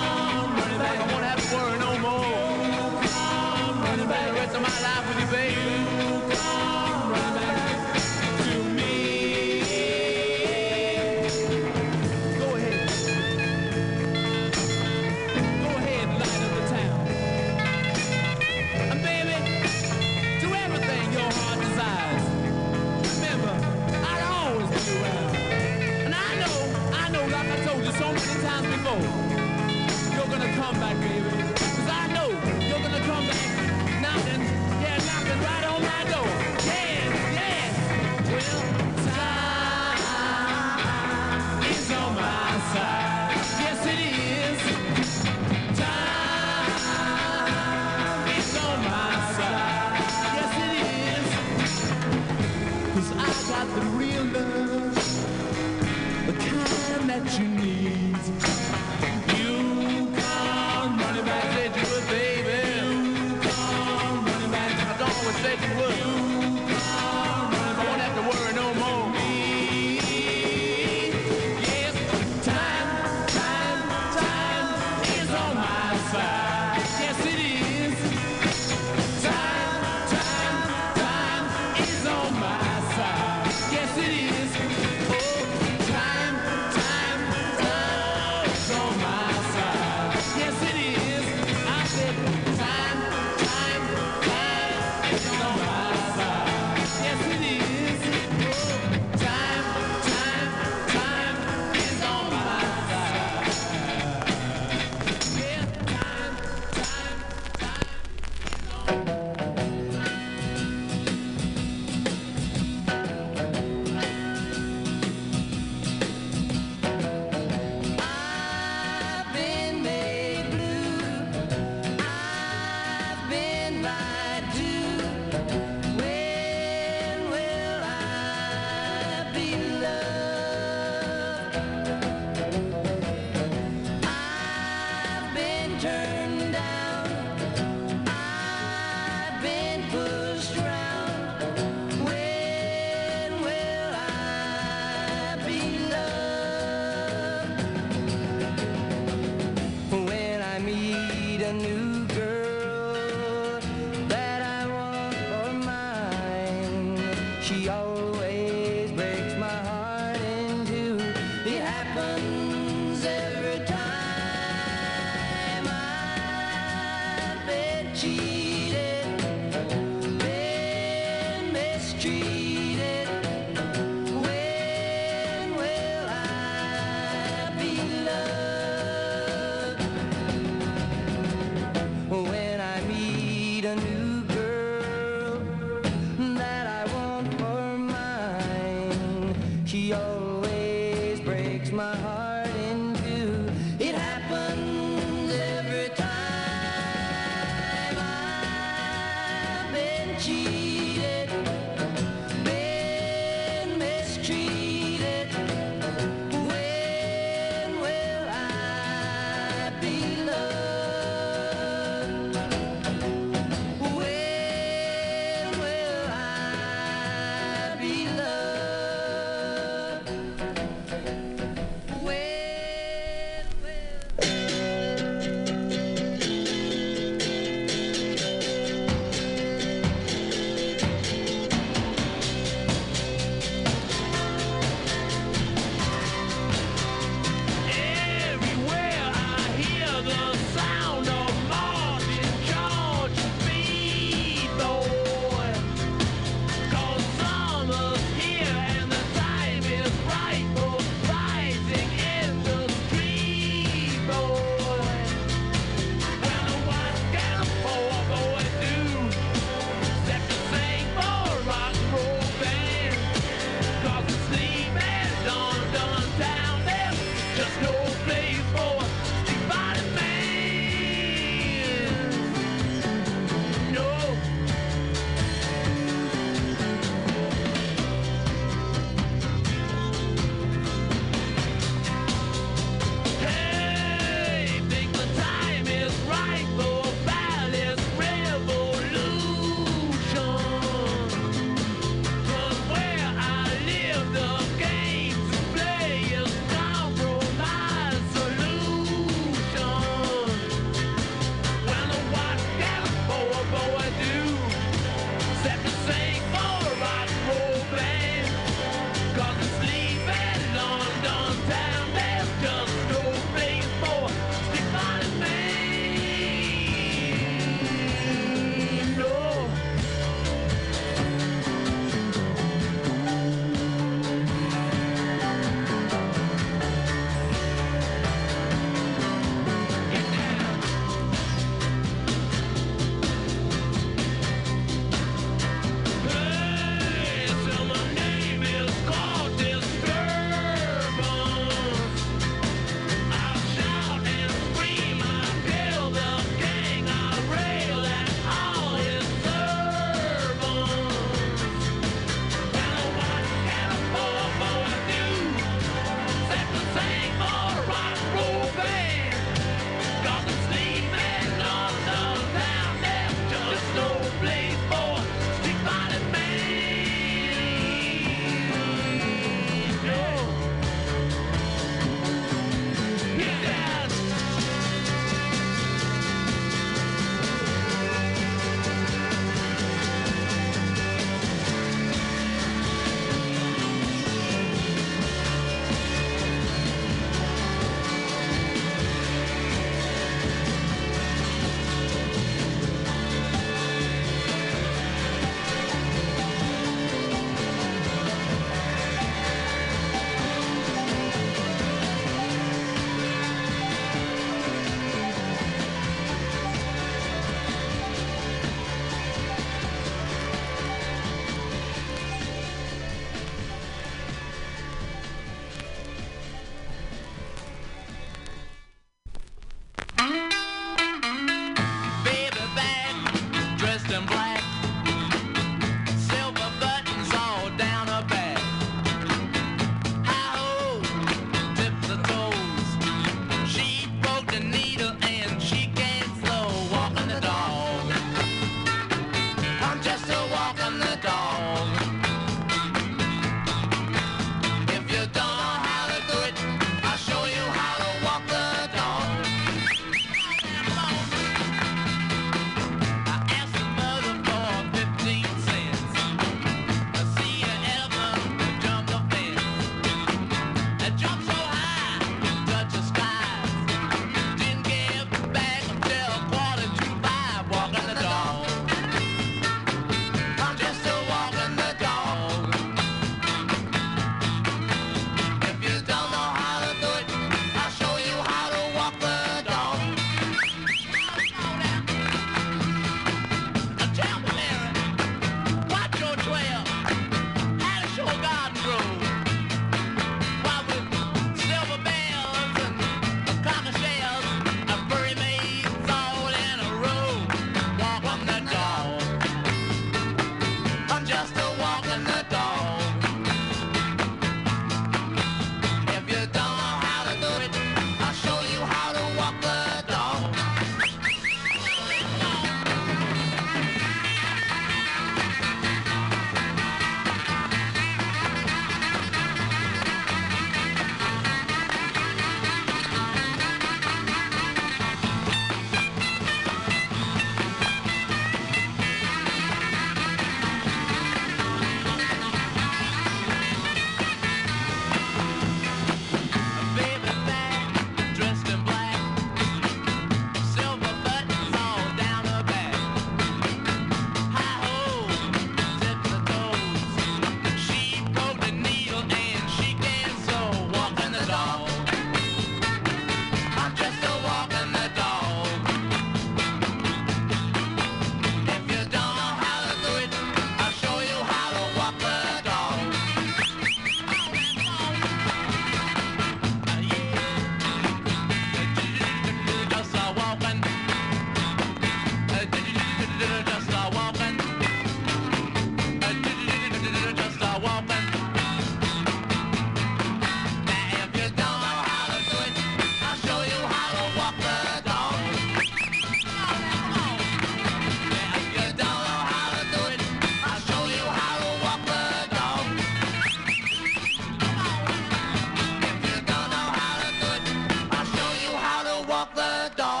Speaker 3: The
Speaker 16: dog.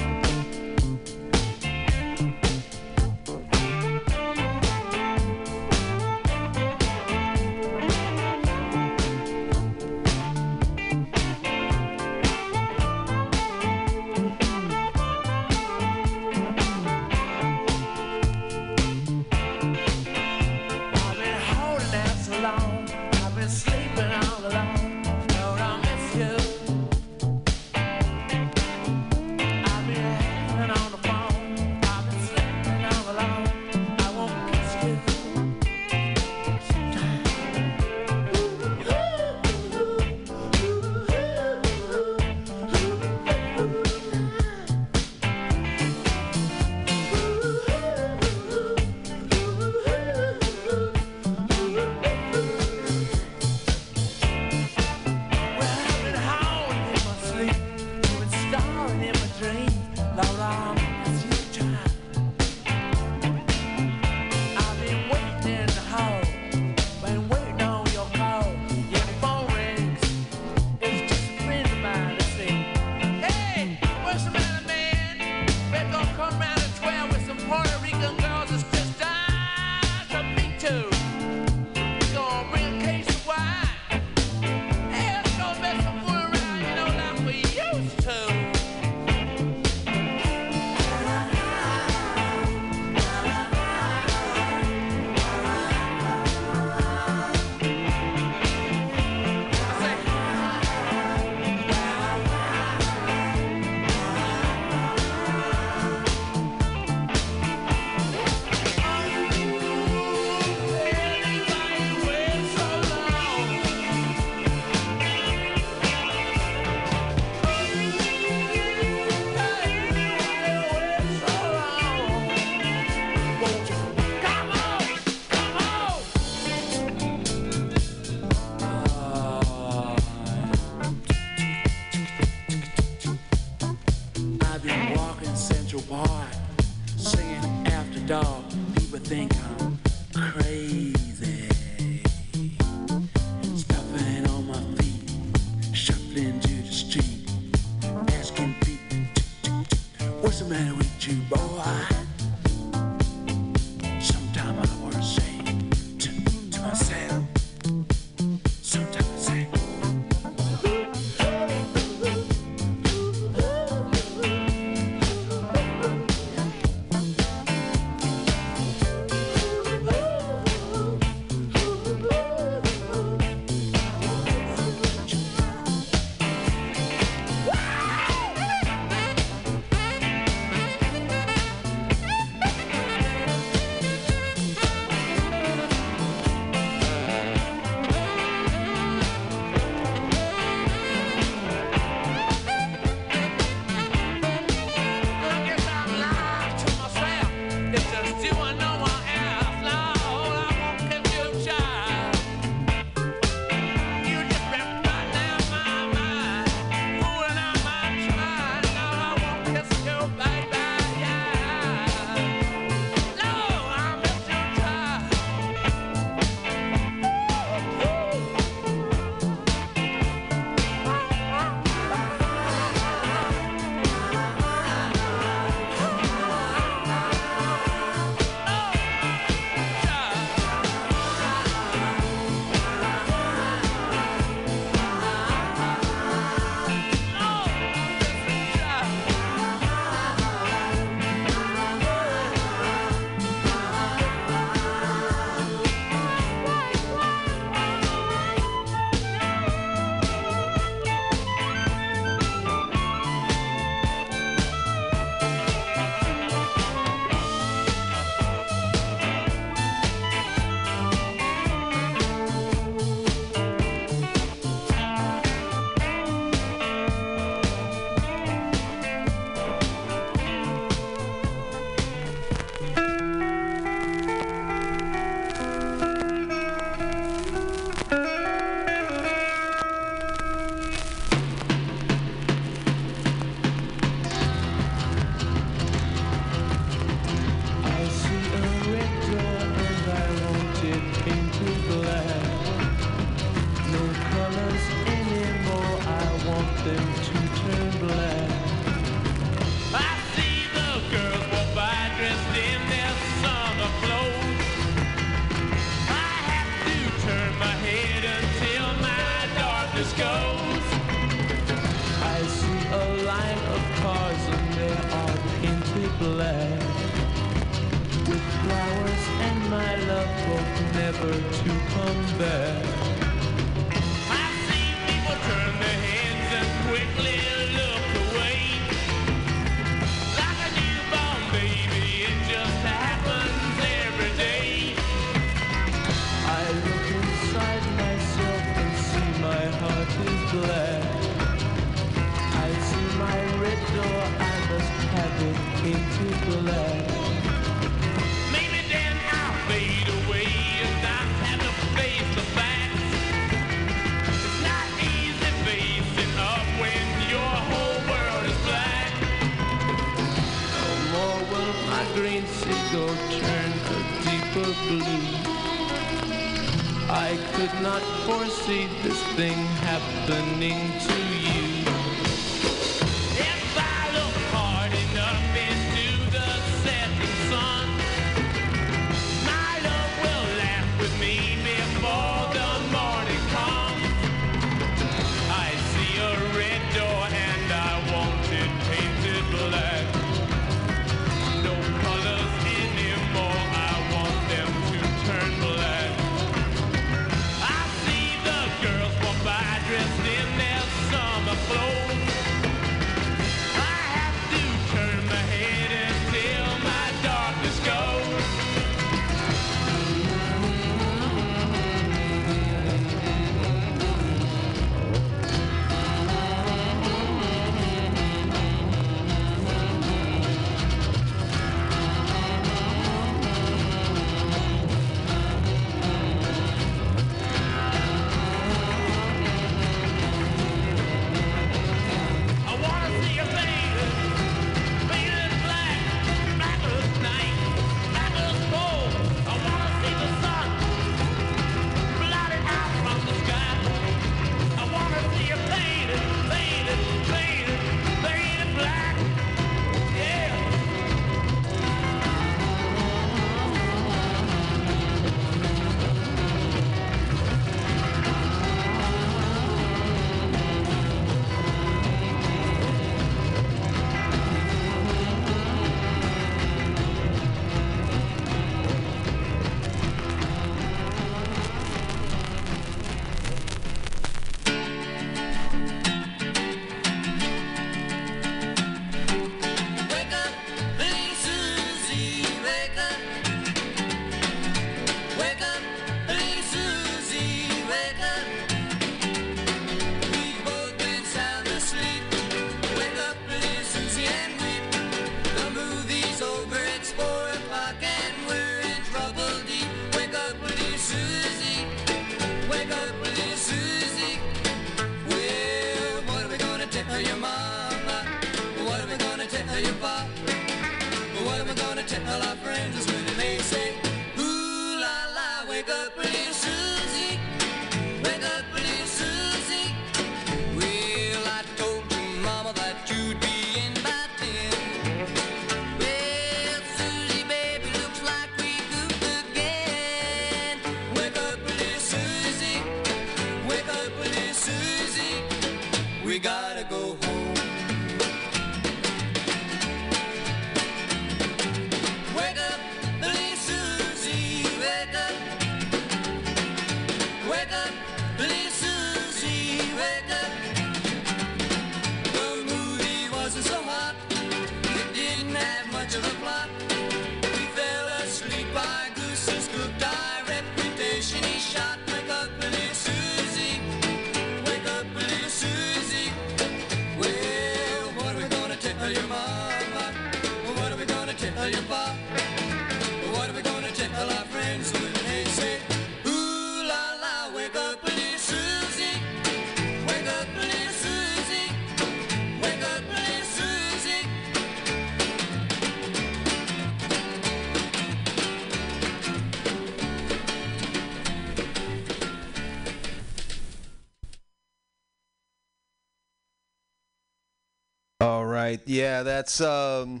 Speaker 15: Yeah, that's um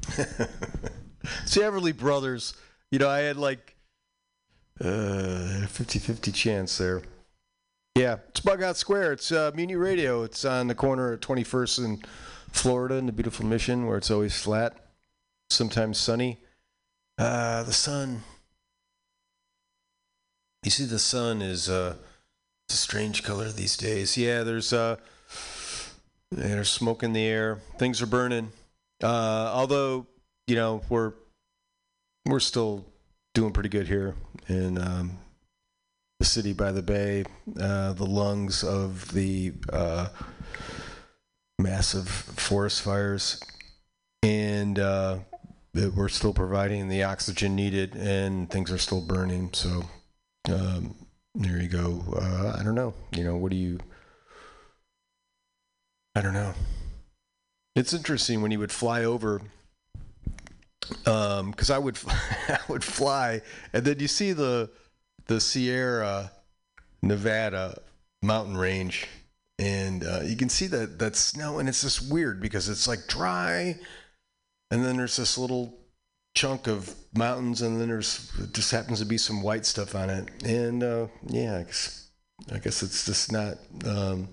Speaker 15: the Everly Brothers. You know, I had like uh 50-50 chance there. Yeah, it's Bug Out Square. It's uh, Mutiny Radio. It's on the corner of 21st and Florida in the beautiful Mission where it's always flat, sometimes sunny. Uh, the sun. You see, the sun is uh, it's a strange color these days. Yeah, there's uh, there's smoke in the air. Things are burning. Uh, although you know we're we're still doing pretty good here in um, the city by the bay, uh, the lungs of the uh, massive forest fires, and uh, we're still providing the oxygen needed, and things are still burning. So um, there you go. Uh, I don't know. You know, what do you? I don't know. It's interesting when you would fly over, because I would I would fly, and then you see the the Sierra Nevada mountain range, and uh, you can see that that snow, and it's just weird because it's like dry, and then there's this little chunk of mountains, and then there's just happens to be some white stuff on it, and uh, yeah, I guess, I guess it's just not. Um,